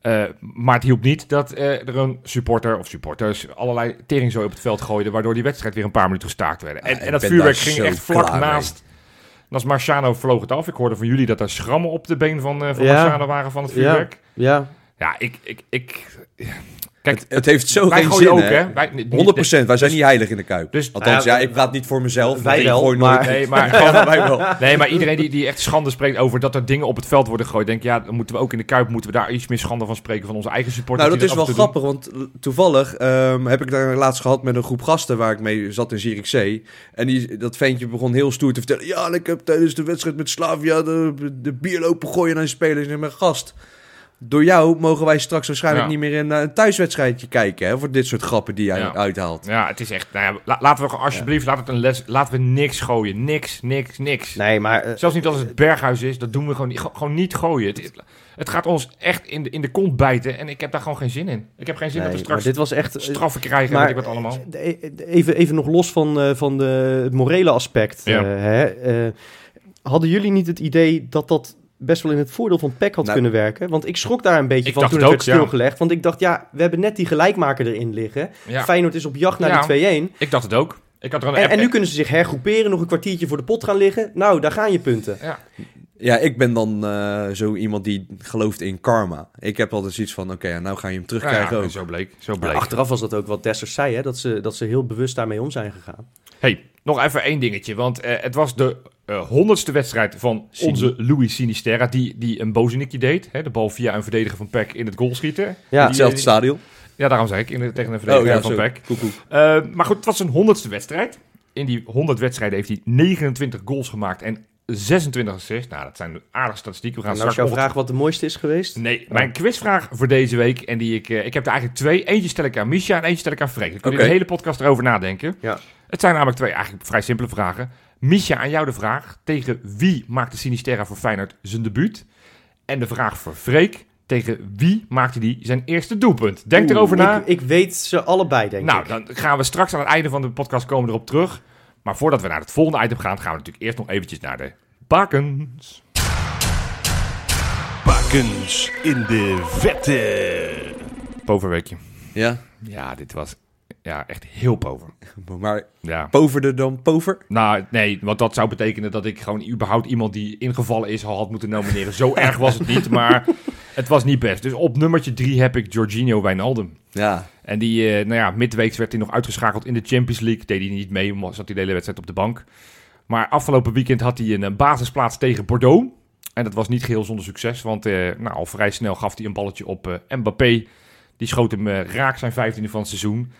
S3: Eh, maar het hielp niet dat eh, er een supporter of supporters allerlei teringzooi op het veld gooiden, waardoor die wedstrijd weer een paar minuten gestaakt werden. En,
S1: Ah,
S3: en dat vuurwerk ging echt vlak
S1: klaar
S3: naast. En als Marciano vloog het af. Ik hoorde van jullie dat er schrammen op de been van, eh van
S2: Ja.
S3: Marciano waren van het vuurwerk.
S2: Ja,
S3: Ja, ik, ik, ik... Kijk,
S1: Het, het heeft zo
S3: wij
S1: geen zin,
S3: ook,
S1: hè?
S3: hè? Wij, niet-
S1: 100%, wij zijn niet heilig in de Kuip.
S3: Dus-
S1: Althans,
S2: Nou
S1: ja, ik praat niet voor mezelf.
S2: wij wel,
S1: gooi
S2: maar-
S1: nooit-
S3: Nee, maar,
S1: wij wel.
S3: nee, maar iedereen die, die echt schande spreekt over dat er dingen op het veld worden gegooid, denk ja, dan moeten we ook in de Kuip moeten we daar iets meer schande van spreken van onze eigen supporters.
S1: Nou, dat is wel grappig, want toevallig ehm, heb ik daar laatst gehad met een groep gasten waar ik mee zat in Zierikzee. En die, dat ventje begon heel stoer te vertellen. Ja, ik heb tijdens de wedstrijd met Slavia de, de bier lopen gooien naar de spelers. En mijn gast, door jou mogen wij straks waarschijnlijk
S3: Ja.
S1: niet meer in eh, een thuiswedstrijdje kijken. Hè, voor dit soort grappen die jij
S3: Ja.
S1: uithaalt.
S3: Ja, het is echt, nou ja, la- laten we alsjeblieft, laat het een les, laten we niks gooien. Niks, niks, niks.
S2: nee, maar eh,
S3: Zelfs niet als het berghuis is, dat doen we gewoon niet, gewoon niet gooien. Het, het gaat ons echt in de, in de kont bijten en ik heb daar gewoon geen zin in. Ik heb geen zin
S2: nee,
S3: dat we straks
S2: dit was echt... eh,
S3: straffen krijgen
S2: maar-
S3: en weet ik wat allemaal.
S2: Even, even nog los van, eh, van de, het morele aspect.
S3: Ja.
S2: hè, hadden jullie niet het idee dat dat best wel in het voordeel van PEC had
S1: Nou,
S2: kunnen werken? Want ik schrok daar een beetje
S3: Ik
S2: van toen het werd
S3: ook, ja.
S2: stilgelegd. Want ik dacht, ja, we hebben net die gelijkmaker erin liggen.
S3: Ja,
S2: Feyenoord is op jacht naar die 2-1.
S3: ik dacht het ook. Ik had er een
S2: En,
S3: app-
S2: en nu kunnen ze zich hergroeperen, nog een kwartiertje voor de pot gaan liggen. Nou, daar gaan je punten.
S3: Ja,
S1: Ja, ik ben dan eh, zo iemand die gelooft in karma. Ik heb altijd zoiets van, oké, ja, nou ga je hem terugkrijgen
S3: ja,
S1: ook.
S3: zo bleek. Zo
S2: Maar
S3: bleek.
S2: achteraf was dat ook wat Dessers zei, hè? Dat, ze, dat ze heel bewust daarmee om zijn gegaan.
S3: Hey, nog even één dingetje. Want eh, het was de eh, honderdste wedstrijd van onze Louis Sinisterra. Die, die een bozenikje deed. Hè, de bal via een verdediger van PEC in het goal schieten.
S2: Ja,
S3: Die-
S1: Hetzelfde stadion.
S3: Ja, daarom zei ik. In de, tegen een verdediger
S1: Oh ja,
S3: van
S1: zo.
S3: PEC.
S1: Koek, koek.
S3: Eh, maar goed, het was zijn honderdste wedstrijd. In die 100 wedstrijden heeft hij 29 goals gemaakt en 26 assists. Nou, dat zijn aardige statistieken. We gaan
S2: nou is jouw
S3: straks
S2: vraag wat de mooiste is geweest?
S3: Nee, mijn quizvraag voor deze week. En die ik, eh, ik heb er eigenlijk twee. Eentje stel ik aan Misha en eentje stel ik aan Freek. Dan kun je de hele podcast erover nadenken.
S2: Ja.
S3: Het zijn namelijk twee eigenlijk vrij simpele vragen. Misha, aan jou de vraag. Tegen wie maakte Sinisterra voor Feyenoord zijn debuut? En de vraag voor Freek. Tegen wie maakte hij zijn eerste doelpunt? Denk
S2: Oeh,
S3: erover na.
S2: Ik, ik weet ze allebei, denk
S3: nou,
S2: ik.
S3: dan gaan we straks aan het einde van de podcast komen erop terug. Maar voordat we naar het volgende item gaan, gaan we natuurlijk eerst nog eventjes naar de bakens.
S4: Bakens. In de vette.
S3: Poverweekje.
S1: Ja,
S3: Ja, dit was ja, echt heel pover.
S1: maar
S3: Ja.
S1: poverder dan pover?
S3: Nou, nee, want dat zou betekenen dat ik gewoon überhaupt iemand die ingevallen is al had moeten nomineren. Zo erg was het niet, maar het was niet best. Dus op nummertje drie heb ik Jorginho Wijnaldum.
S1: Ja,
S3: En die, eh, nou ja, midweeks werd hij nog uitgeschakeld in de Champions League. Deed hij niet mee, omdat zat hij de hele wedstrijd op de bank. Maar afgelopen weekend had hij een eh, basisplaats tegen Bordeaux. En dat was niet geheel zonder succes, want eh, nou, al vrij snel gaf hij een balletje op eh, Mbappé. Die schoot hem eh, raak zijn vijftiende van het seizoen.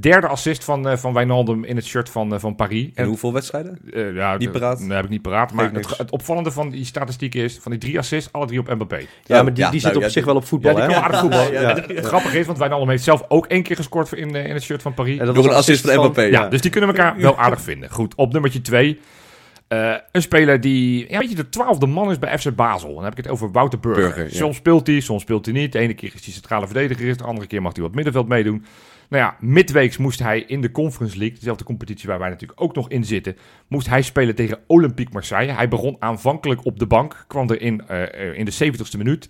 S3: Derde assist van, eh, van Wijnaldum in het shirt van, eh, van Paris.
S1: en hoeveel wedstrijden?
S3: Eh, ja,
S1: Niet paraat?
S3: Nee, heb ik niet paraat. Maar het, opvallende van die statistieken is, van die drie assists, alle drie op Mbappé.
S2: Ja, maar die,
S1: Ja,
S2: die
S1: nou,
S2: zit op
S1: ja,
S2: zich
S1: die-
S2: wel op voetbal,
S3: Ja, die
S2: hè?
S3: kan aardig
S2: ja.
S3: het, het grappige is, want Wijnaldum heeft zelf ook één keer gescoord in, in het shirt van Paris.
S2: En dat
S1: Door
S2: was
S1: een assist van Mbappé.
S3: Ja, dus die kunnen elkaar wel aardig vinden. Goed, op nummertje 2. een speler die ja, weet je, de twaalfde man is bij FC Basel. Dan heb ik het over Wouter Burger.
S1: Burger, ja.
S3: Soms speelt hij, soms speelt hij niet. De ene keer is hij centrale verdediger, de andere keer mag hij het middenveld meedoen. Nou ja, midweeks moest hij in de Conference League, dezelfde competitie waar wij natuurlijk ook nog in zitten, moest hij spelen tegen Olympique Marseille. Hij begon aanvankelijk op de bank, kwam er in, eh, eh, in de 70ste minuut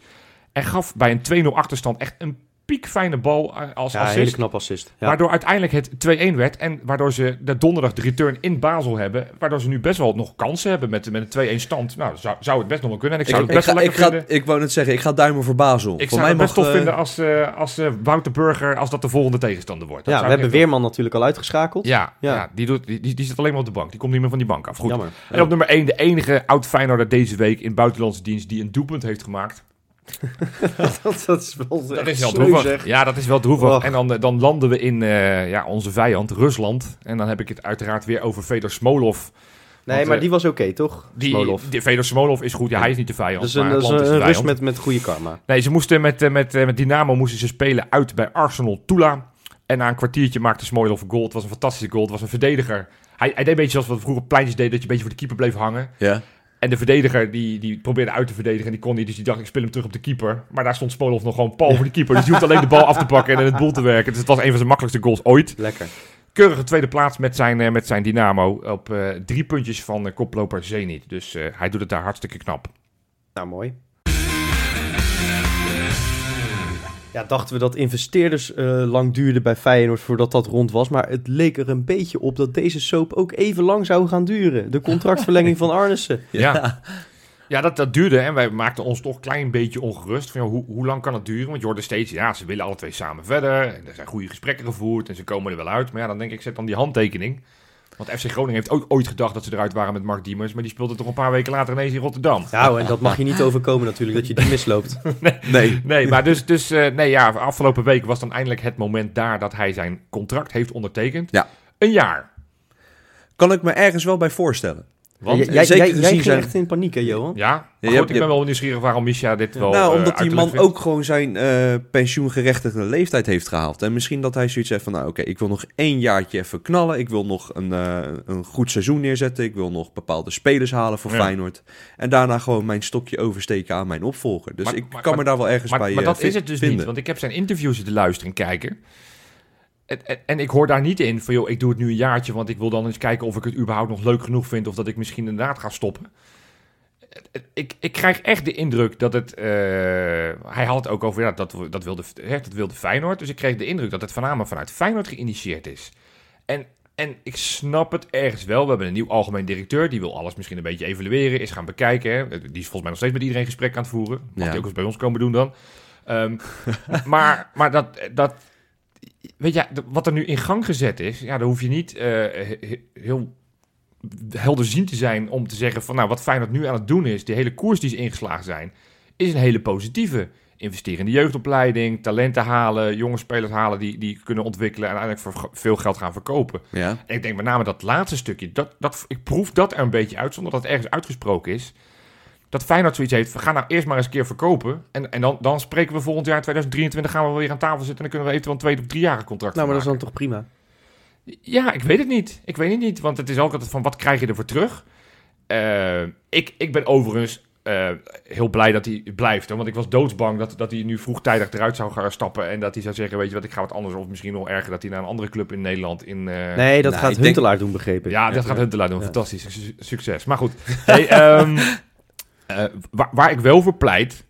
S3: en gaf bij een 2-0 achterstand echt een piekfijne bal als
S2: Ja, een
S3: assist.
S2: hele knap assist. Ja.
S3: Waardoor uiteindelijk het 2-1 werd. En waardoor ze de donderdag de return in Basel hebben. Waardoor ze nu best wel nog kansen hebben met, met een 2-1 stand. Nou, zou, zou het best nog wel kunnen. En ik
S1: Ik,
S3: zou
S1: ik,
S3: het best
S1: ga,
S3: wel
S1: ik,
S3: lekker
S1: ga,
S3: vinden.
S1: ik wou net zeggen, ik ga duimen voor Basel.
S3: Ik
S1: voor
S3: zou
S1: mij
S3: het best tof
S1: eh,
S3: vinden als, eh, als eh, Wouter Burger, als dat de volgende tegenstander wordt. Dat
S2: ja, we
S3: zou ik
S2: hebben Weerman natuurlijk al uitgeschakeld.
S3: Ja, ja.
S2: Ja.
S3: die, doet, die, die, die zit alleen maar op de bank. Die komt niet meer van die bank af. Goed.
S2: Jammer.
S3: En op nummer 1, de enige oud Feyenoorder deze week in buitenlandse dienst die een doelpunt heeft gemaakt.
S2: dat, dat is wel
S3: Dat is wel droevig.
S2: zeg.
S3: Ja, dat is wel droevig.
S2: Och.
S3: En dan, eh, dan landen we in eh, ja, onze vijand, Rusland. En dan heb ik het uiteraard weer over Fedor Smolov.
S2: Nee,
S3: Want,
S2: maar
S3: eh,
S2: die was oké, toch?
S3: Die,
S2: Smolov.
S3: die Fedor Smolov is goed. Ja, hij is niet de vijand.
S2: Dus
S3: maar
S2: een, dat is een,
S3: is vijand.
S2: met, met goede karma.
S3: Nee, ze moesten met, met, met Dynamo moesten ze spelen uit bij Arsenal Tula. En na een kwartiertje maakte Smolov een goal. Het was een fantastische goal. Het was een verdediger. Hij, hij deed een beetje zoals we vroeger pleintjes deden. Dat je een beetje voor de keeper bleef hangen.
S1: Ja.
S3: En de verdediger die, die probeerde uit te verdedigen en die kon niet. Dus die dacht, ik speel hem terug op de keeper. Maar daar stond Smolov nog gewoon pal voor de keeper. Dus die hoeft alleen de bal af te pakken en in het doel te werken. Dus het was een van zijn makkelijkste goals ooit.
S2: Lekker.
S3: Keurige tweede plaats met zijn, eh, met zijn Dynamo. Op eh, drie puntjes van eh, koploper Zenit. Dus hij doet het daar hartstikke knap.
S2: Nou, mooi. Ja, dachten we dat investeerders eh, lang duurden bij Feyenoord voordat dat rond was. Maar het leek er een beetje op dat deze soap ook even lang zou gaan duren. De contractverlenging van Arnissen.
S3: Ja. Ja, dat, dat duurde en wij maakten ons toch een klein beetje ongerust. Van, ja, hoe, hoe lang kan het duren? Want je hoorde steeds, ja, ze willen alle twee samen verder. En er zijn goede gesprekken gevoerd en ze komen er wel uit. Maar ja, dan denk ik, zet dan die handtekening. Want FC Groningen heeft ook ooit gedacht dat ze eruit waren met Mark Diemers. Maar die speelde toch een paar weken later ineens in Rotterdam.
S2: Nou, en dat mag je niet overkomen natuurlijk, dat je die misloopt.
S1: Nee.
S3: Nee, maar dus, dus eh, nee, ja, afgelopen week was dan eindelijk het moment daar dat hij zijn contract heeft ondertekend.
S1: Ja.
S3: Een jaar.
S1: Kan ik me ergens wel bij voorstellen.
S3: Want,
S2: jij, jij,
S1: zeker
S2: jij, jij
S1: gezien
S2: ging
S1: zijn-
S2: echt in paniek, hè, Johan?
S3: ja,
S1: je
S3: goed, ik ben wel nieuwsgierig waarom Misha dit wel
S1: nou,
S3: eh,
S1: omdat die man
S3: vindt.
S1: ook gewoon zijn eh pensioengerechtigde leeftijd heeft gehaald. En misschien dat hij zoiets heeft van, nou oké, ik wil nog één jaartje even knallen. Ik wil nog een, eh, een goed seizoen neerzetten. Ik wil nog bepaalde spelers halen voor
S3: Ja.
S1: Feyenoord. En daarna gewoon mijn stokje oversteken aan mijn opvolger. Dus
S3: Maar-
S1: ik
S3: maar-
S1: kan
S3: maar-
S1: me daar wel ergens
S3: Maar,
S1: bij
S3: maar dat is het dus
S1: vinden.
S3: niet, want ik heb zijn interviews zitten luisteren en kijken. En, en, en ik hoor daar niet in van, joh, ik doe het nu een jaartje, want ik wil dan eens kijken of ik het überhaupt nog leuk genoeg vind of dat ik misschien inderdaad ga stoppen. Ik, ik krijg echt de indruk dat het... eh, hij had het ook over, ja, dat, dat, wilde, hè, dat wilde Feyenoord. Dus ik kreeg de indruk dat het voornamelijk vanuit Feyenoord geïnitieerd is. En, en ik snap het ergens wel. We hebben een nieuw algemeen directeur. Die wil alles misschien een beetje evalueren. Is gaan bekijken. Hè. Die is volgens mij nog steeds met iedereen gesprek aan het voeren. Mag
S1: Ja.
S3: die ook eens bij ons komen doen dan. Ehm, maar maar dat, dat... Weet je, wat er nu in gang gezet is... Ja, dan hoef je niet eh, he- he- heel helderziend te zijn om te zeggen van... Nou, wat Feyenoord nu aan het doen is... Die hele koers die ze ingeslagen zijn... Is een hele positieve. Investeren in de jeugdopleiding, talenten halen, jonge spelers halen die, die kunnen ontwikkelen en uiteindelijk voor veel geld gaan verkopen.
S1: Ja.
S3: En ik denk met name dat laatste stukje, dat, dat, ik proef dat er een beetje uit, zonder dat het ergens uitgesproken is. Dat Feyenoord zoiets heeft, we gaan nou eerst maar eens een keer verkopen. En, en dan, dan spreken we volgend jaar 2023, gaan we wel weer aan tafel zitten en dan kunnen we eventueel een twee of drie jaar contract
S2: Nou, maar dat is dan toch prima?
S3: Ja, ik weet het niet. Ik weet het niet, want het is ook altijd van wat krijg je ervoor terug? Eh, ik, ik ben overigens eh, heel blij dat hij blijft. Hoor, want ik was doodsbang dat, dat hij nu vroegtijdig eruit zou gaan stappen. En dat hij zou zeggen, weet je wat, ik ga wat anders. Of misschien nog erger, dat hij naar een andere club in Nederland... In, eh,
S2: Nee, dat
S1: nou,
S2: gaat
S1: denk-
S2: Huntelaar doen, begrepen.
S3: ja, dat gaat Huntelaar doen.
S2: Ja.
S3: Fantastisch. Su- Succes. Maar goed. Hey, ehm, eh, waar, ik wel voor pleit...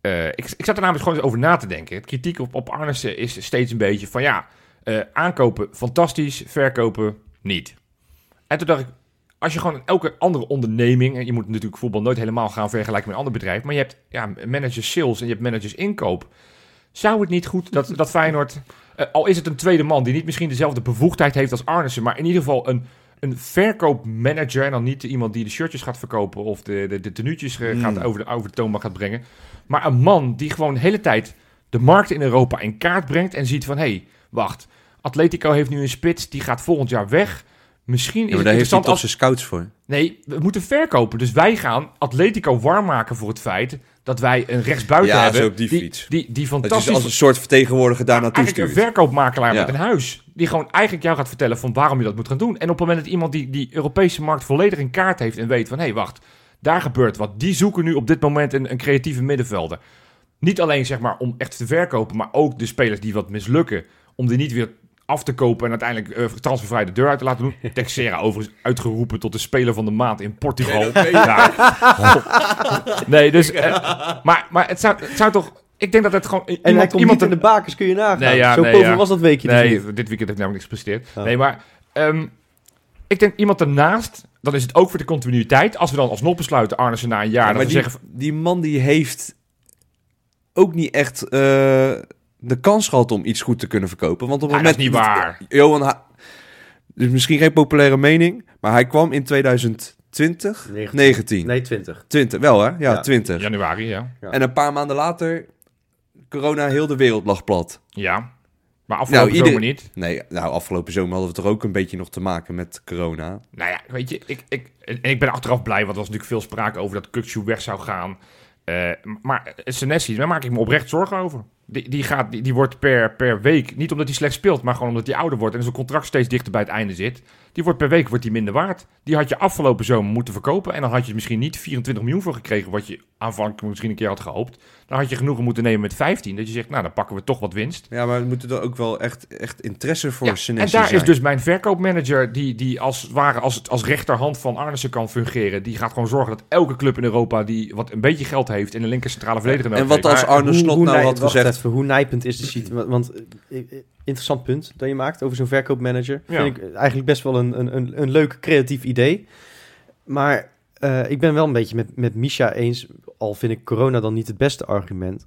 S3: eh, ik, ik zat er namelijk gewoon eens over na te denken. Het kritiek op, op is steeds een beetje van ja, eh, aankopen fantastisch, verkopen niet. En toen dacht ik, als je gewoon elke andere onderneming, en je moet natuurlijk voetbal nooit helemaal gaan vergelijken met een ander bedrijf, maar je hebt ja, managers sales en je hebt managers inkoop. Zou het niet goed dat, dat Feyenoord, al is het een tweede man die niet misschien dezelfde bevoegdheid heeft als Arnissen, maar in ieder geval een, een verkoopmanager en dan niet iemand die de shirtjes gaat verkopen of de, de, de tenuutjes eh, gaat over, de, over de toonbank gaat brengen, maar een man die gewoon de hele tijd de markt in Europa in kaart brengt en ziet van, hé, hey, wacht, Atletico heeft nu een spits, die gaat volgend jaar weg. Misschien is
S1: Ja, maar
S3: het
S1: daar heeft hij toch
S3: als...
S1: zijn scouts voor.
S3: Nee, we moeten verkopen. Dus wij gaan Atletico warm maken voor het feit dat wij een rechtsbuiten
S1: Ja,
S3: hebben.
S1: die
S3: die,
S1: fiets.
S3: Die, fantastisch...
S1: ze als een soort vertegenwoordiger daar naartoe
S3: eigenlijk een
S1: stuurt.
S3: verkoopmakelaar
S1: Ja.
S3: met een huis. Die gewoon eigenlijk jou gaat vertellen van waarom je dat moet gaan doen. En op het moment dat iemand die die Europese markt volledig in kaart heeft en weet van... hé, hey, wacht, daar gebeurt wat. Die zoeken nu op dit moment een, een creatieve middenvelder. Niet alleen zeg maar om echt te verkopen, maar ook de spelers die wat mislukken... om die niet weer af te kopen en uiteindelijk eh transfervrij de deur uit te laten doen. Texera overigens uitgeroepen tot de speler van de maand in Portugal. Ja. Nee, dus... eh, maar, maar het zou, het zou toch... Ik denk dat het gewoon...
S2: En hij komt niet in de bakens, kun je nagaan.
S3: Nee, ja,
S2: Zo
S3: nee, ja.
S2: was dat weekje dus
S3: Nee,
S2: niet.
S3: dit weekend heeft namelijk niks gepresteerd.
S2: Oh.
S3: Nee, maar ehm, ik denk iemand ernaast, dan is het ook voor de continuïteit. Als we dan alsnog besluiten, Arnissen na een jaar,
S1: Ja,
S3: dat
S1: maar
S3: we
S1: die,
S3: zeggen...
S1: die man die heeft ook niet echt eh, de kans gehad om iets goed te kunnen verkopen. Want op het
S3: Ja, dat
S1: moment
S3: is niet waar.
S1: Johan, Ha- dus misschien geen populaire mening, maar hij kwam in 2020,
S2: 19.
S1: 19,
S2: Nee, 20.
S1: 20, wel hè? Ja,
S2: Ja.
S1: 20.
S3: Januari, ja.
S2: Ja.
S1: En een paar maanden later, corona, heel de wereld lag plat.
S3: Ja. Maar afgelopen
S1: Nou, ieder-
S3: zomer niet.
S1: Nee, nou, afgelopen zomer hadden we toch ook een beetje nog te maken met corona.
S3: Nou ja, weet je, ik, ik, en ik ben achteraf blij, want er was natuurlijk veel sprake over dat Kukçu weg zou gaan. Eh, maar Senesi, daar maak ik me oprecht zorgen over. Die, die, gaat, die, die wordt per, per week, niet omdat hij slecht speelt, maar gewoon omdat hij ouder wordt en zijn contract steeds dichter bij het einde zit. Die wordt per week wordt die minder waard. Die had je afgelopen zomer moeten verkopen en dan had je misschien niet 24 miljoen voor gekregen, wat je aanvankelijk misschien een keer had gehoopt. Dan had je genoegen moeten nemen met 15, dat je zegt, nou dan pakken we toch wat winst.
S1: Ja, maar we moeten er ook wel echt, echt interesse voor
S3: Ja,
S1: Senesi
S3: en daar
S1: zijn.
S3: is dus mijn verkoopmanager, die, die als het ware als, als rechterhand van Arnissen kan fungeren. Die gaat gewoon zorgen dat elke club in Europa die wat een beetje geld heeft in een linker centrale verdediger
S1: En wat als Arne Slot nou
S2: nij-
S1: had gezegd...
S2: Even, hoe nijpend is de situatie? Want, eh, eh, interessant punt dat je maakt over zo'n verkoopmanager.
S3: Ja.
S2: Vind ik eigenlijk best wel een, een, een, een leuk creatief idee. Maar eh, ik ben wel een beetje met, met Misha eens. Al vind ik corona dan niet het beste argument.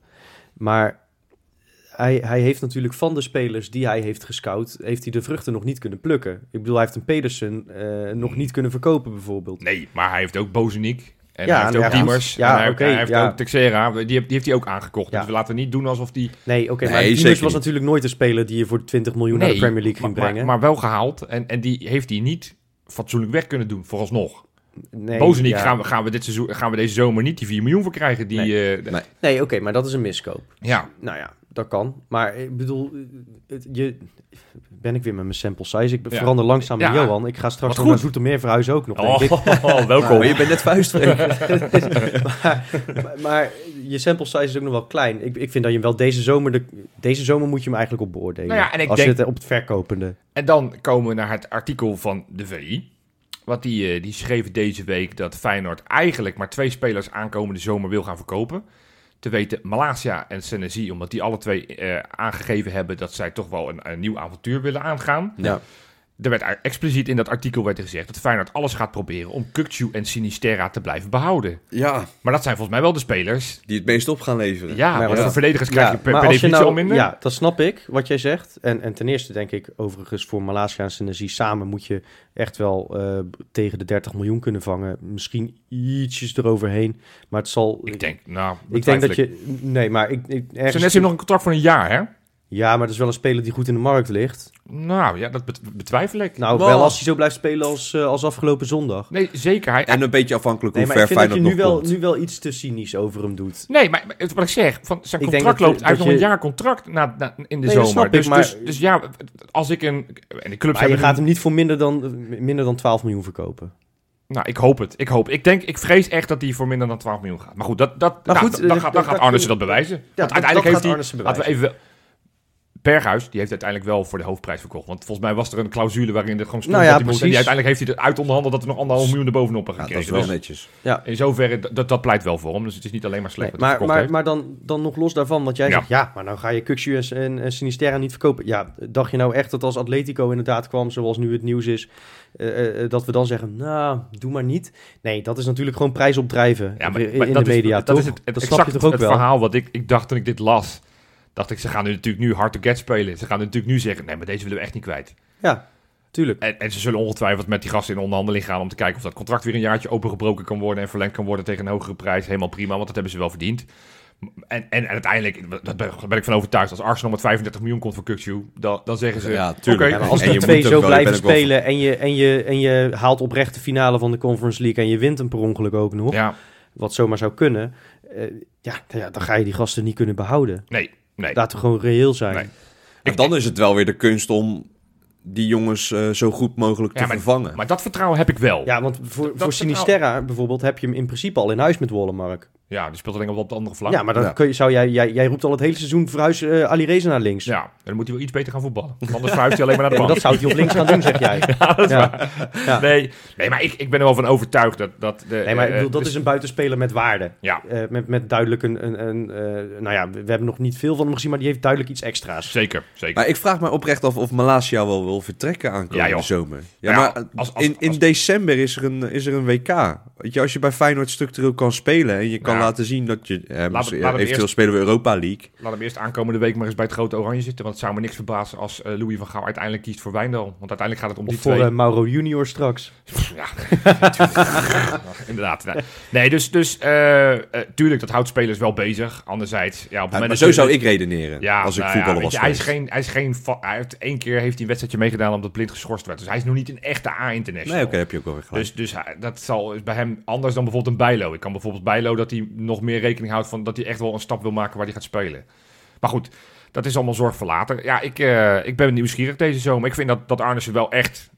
S2: Maar hij, hij heeft natuurlijk van de spelers die hij heeft gescout... heeft hij de vruchten nog niet kunnen plukken. Ik bedoel, hij heeft een Pedersen eh, nog niet kunnen verkopen bijvoorbeeld.
S3: Nee, maar hij heeft ook Bozeniek. En
S2: Ja,
S3: hij heeft ook
S2: ja,
S3: Diemers.
S2: ja,
S3: en hij, hij heeft
S2: ja.
S3: ook Texera. Die, heeft- die heeft hij ook aangekocht.
S2: Ja.
S3: Dus we laten niet doen alsof die...
S2: Nee, oké,
S1: Nee,
S2: maar Diemers
S1: zeker
S2: was
S1: niet.
S2: natuurlijk nooit een speler... die je voor 20 miljoen naar de Premier League ging
S3: maar,
S2: brengen.
S3: Maar, maar wel gehaald. En, en die heeft hij niet fatsoenlijk weg kunnen doen, vooralsnog.
S2: nee,
S3: Bozeniek
S2: ja.
S3: gaan, we, gaan, we dit seizoen, gaan we deze zomer niet die 4 miljoen voor krijgen. Die,
S2: Nee.
S3: eh,
S1: Nee.
S2: Nee, oké, maar dat is een miskoop.
S3: Ja,
S2: Nou ja, dat kan. Maar ik bedoel, het, je, ben ik weer met mijn sample size. Ik
S3: Ja.
S2: verander langzaam met
S3: Ja.
S2: Johan. Ik ga straks nog naar Zoetermeer verhuizen ook nog, denk
S3: oh,
S2: ik.
S3: welkom.
S1: Maar je bent net vuistvreken.
S2: maar, maar, maar je sample size is ook nog wel klein. Ik, ik vind dat je hem wel deze zomer... De, deze zomer moet je hem eigenlijk op beoordelen.
S3: Nou ja, en ik
S2: als
S3: denk-
S2: je het op het verkopende...
S3: En dan komen we naar het artikel van de VI. Wat die, eh, die schreef deze week dat Feyenoord eigenlijk maar twee spelers aankomende zomer wil gaan verkopen. Te weten Malasia en Senesi, omdat die alle twee eh, aangegeven hebben dat zij toch wel een, een nieuw avontuur willen aangaan.
S2: Ja.
S3: Er werd er expliciet in dat artikel werd er gezegd dat Feyenoord alles gaat proberen om Kukçu en Sinisterra te blijven behouden.
S1: ja,
S3: Maar dat zijn volgens mij wel de spelers.
S1: die het meest op gaan leveren.
S3: Ja,
S2: Maar
S3: want
S2: ja.
S3: voor verdedigers krijg je per, definitie
S2: nou-
S3: al minder.
S2: Ja, dat snap ik, wat jij zegt. En, en ten eerste denk ik, overigens voor Malasia en Senesi samen moet je echt wel eh, tegen de 30 miljoen kunnen vangen. Misschien ietsjes eroverheen, maar het zal...
S3: Ik denk, nou,
S2: ik denk dat je... Nee, maar ik... ik ergens,
S3: Senesi heeft nog een contract voor een jaar, hè?
S2: Ja, maar dat is wel een speler die goed in de markt ligt.
S3: Nou ja, dat bet- betwijfel ik.
S2: Nou,
S1: Wow.
S2: wel als hij zo blijft spelen als, eh, als afgelopen zondag.
S3: Nee, zeker. Hij,
S1: En een beetje afhankelijk
S2: Nee,
S1: hoe
S2: maar ik
S1: ver
S2: vind dat je
S1: Feyenoord
S2: nu
S1: nog
S2: wel,
S1: komt.
S2: nu wel iets te cynisch over hem doet.
S3: Nee, maar maar wat ik zeg, van zijn
S2: Ik denk
S3: contract
S2: dat-
S3: loopt. Hij heeft
S2: dat
S3: nog een jaar contract na, na- in de
S2: Nee,
S3: zomer.
S2: snap ik,
S3: dus,
S2: maar-
S3: dus, dus ja, als ik een. En de clubs
S2: Maar je gaat hem niet voor minder dan, minder dan 12 miljoen verkopen.
S3: Nou, ik hoop het. Ik hoop. Ik denk, ik vrees echt dat hij voor minder dan 12 miljoen gaat. Maar goed, dat, dat,
S2: Maar
S3: nou,
S2: goed,
S3: dan, dan
S2: eh,
S3: gaat, dan
S2: dat-
S3: gaat
S2: dat-
S3: Arnissen dat bewijzen. Want
S2: dat-
S3: uiteindelijk
S2: dat
S3: heeft
S2: gaat
S3: hij.
S2: Arnissen
S3: Laten we even. Berghuis, die heeft uiteindelijk wel voor de hoofdprijs verkocht. Want volgens mij was er een clausule waarin er gewoon stond
S2: Nou ja,
S3: dat hij moest. En die
S2: precies.
S3: uiteindelijk heeft hij eruit onderhandeld dat er nog anderhalf miljoen erbovenop hebben
S1: Ja, dat
S3: gekregen.
S1: is wel
S3: Dus
S1: netjes.
S3: in zoverre, dat, dat pleit wel voor hem. Dus het is niet alleen maar slecht
S2: Nee, maar, maar, maar dan, dan nog los daarvan, want jij
S3: Ja.
S2: zegt, ja, maar nou ga je Kuxu en, en, Sinisterra niet verkopen. Ja, dacht je nou echt dat als Atletico inderdaad kwam, zoals nu het nieuws is, eh, eh, dat we dan zeggen, nou, doe maar niet. Nee, dat is natuurlijk gewoon prijs opdrijven
S3: Ja, maar,
S2: in,
S3: dat
S2: de
S3: is-
S2: media,
S3: dat
S2: toch?
S3: is het, het,
S2: dat snap
S3: exact
S2: je toch ook
S3: het
S2: wel?
S3: verhaal wat ik, ik dacht toen ik dit las. Dacht ik, ze gaan nu natuurlijk nu hard to get spelen. Ze gaan natuurlijk nu zeggen, nee, maar deze willen we echt niet kwijt.
S2: Ja, tuurlijk.
S3: En, en ze zullen ongetwijfeld met die gasten in onderhandeling gaan om te kijken of dat contract weer een jaartje opengebroken kan worden en verlengd kan worden tegen een hogere prijs. Helemaal prima, want dat hebben ze wel verdiend. En, en, uiteindelijk, daar ben, ik van overtuigd, als Arsenal met 35 miljoen komt voor Kukçu, dan, dan zeggen ze,
S1: Ja, tuurlijk.
S2: Ja, als
S1: En
S2: die
S1: je
S2: twee zo blijven
S1: wel-
S2: spelen en je, en, je, en je haalt oprecht de finale van de Conference League en je wint hem per ongeluk ook nog,
S3: ja,
S2: wat zomaar zou kunnen, eh, ja, ja, dan ga je die gasten niet kunnen behouden.
S3: nee, nee.
S2: Laten we gewoon reëel zijn.
S3: Nee.
S1: En dan is het wel weer de kunst om die jongens eh, zo goed mogelijk te
S3: Ja, maar-
S1: vervangen.
S3: Maar dat vertrouwen heb ik wel.
S2: Ja, want voor, voor Sinisterra bijvoorbeeld heb je hem in principe al in huis met Wollemark.
S3: Ja, die speelt alleen op het andere vlak.
S2: Ja, maar dan
S1: Ja.
S2: kun je, zou jij, jij, jij roept al het hele seizoen verhuis uh, Alireza naar links.
S3: Ja, en dan moet hij wel iets beter gaan voetballen. Want Anders verhuist hij alleen maar naar de bank.
S2: dat zou hij op links gaan doen, zeg jij.
S3: Ja, dat is
S2: Ja.
S3: waar.
S2: Ja.
S3: Nee, nee, maar ik, ik ben er wel van overtuigd dat... dat de,
S2: Nee, maar ik
S3: eh,
S2: bedoel, dat
S3: dus-
S2: is een buitenspeler met waarde.
S3: Ja,
S2: Eh, met, met duidelijk een... een, een eh, nou ja, we, hebben nog niet veel van hem gezien, maar die heeft duidelijk iets extra's.
S3: zeker, zeker.
S1: Maar ik vraag me oprecht af of Malasia wel wil vertrekken aankomende zomer. Ja,
S3: Ja,
S1: maar
S3: als- als-
S1: in, in
S3: als-
S1: december is er, een, is er een WK. Weet je, als je bij Feyenoord structureel kan spelen en je kan
S3: Ja.
S1: Laten zien dat je... eh,
S3: laat
S1: eventueel
S3: eerst-
S1: spelen we Europa League.
S3: Laat hem eerst aankomende week maar eens bij het grote oranje zitten. Want het zou me niks verbazen als eh, Louis van Gaal uiteindelijk kiest voor Wijndal. Want uiteindelijk gaat het om
S2: Of
S3: die
S2: voor
S3: twee.
S2: eh, Mauro Junior straks.
S3: Ja, inderdaad. Nee, nee dus, dus eh, eh, tuurlijk, dat houdt spelers wel bezig. Anderzijds, ja, op het
S1: Ja,
S3: moment
S1: maar zo
S3: je-
S1: zou ik redeneren
S3: Ja,
S1: als ik
S3: nou
S1: voetballer was
S3: je, hij, is geen, hij is geen... Hij heeft één keer heeft hij een wedstrijdje meegedaan omdat blind geschorst werd. Dus hij is nog niet een echte A-international.
S1: Nee, oké, heb je ook wel weer gelijk.
S3: Dus, dus hij- dat zal is bij hem anders dan bijvoorbeeld een Bijlo. Ik kan bijvoorbeeld Bijlo dat hij nog meer rekening houdt van dat hij echt wel een stap wil maken waar hij gaat spelen. Maar goed, dat is allemaal zorg voor later. Ja, ik, eh, ik ben nieuwsgierig deze zomer. Ik vind dat, dat Arnissen wel echt...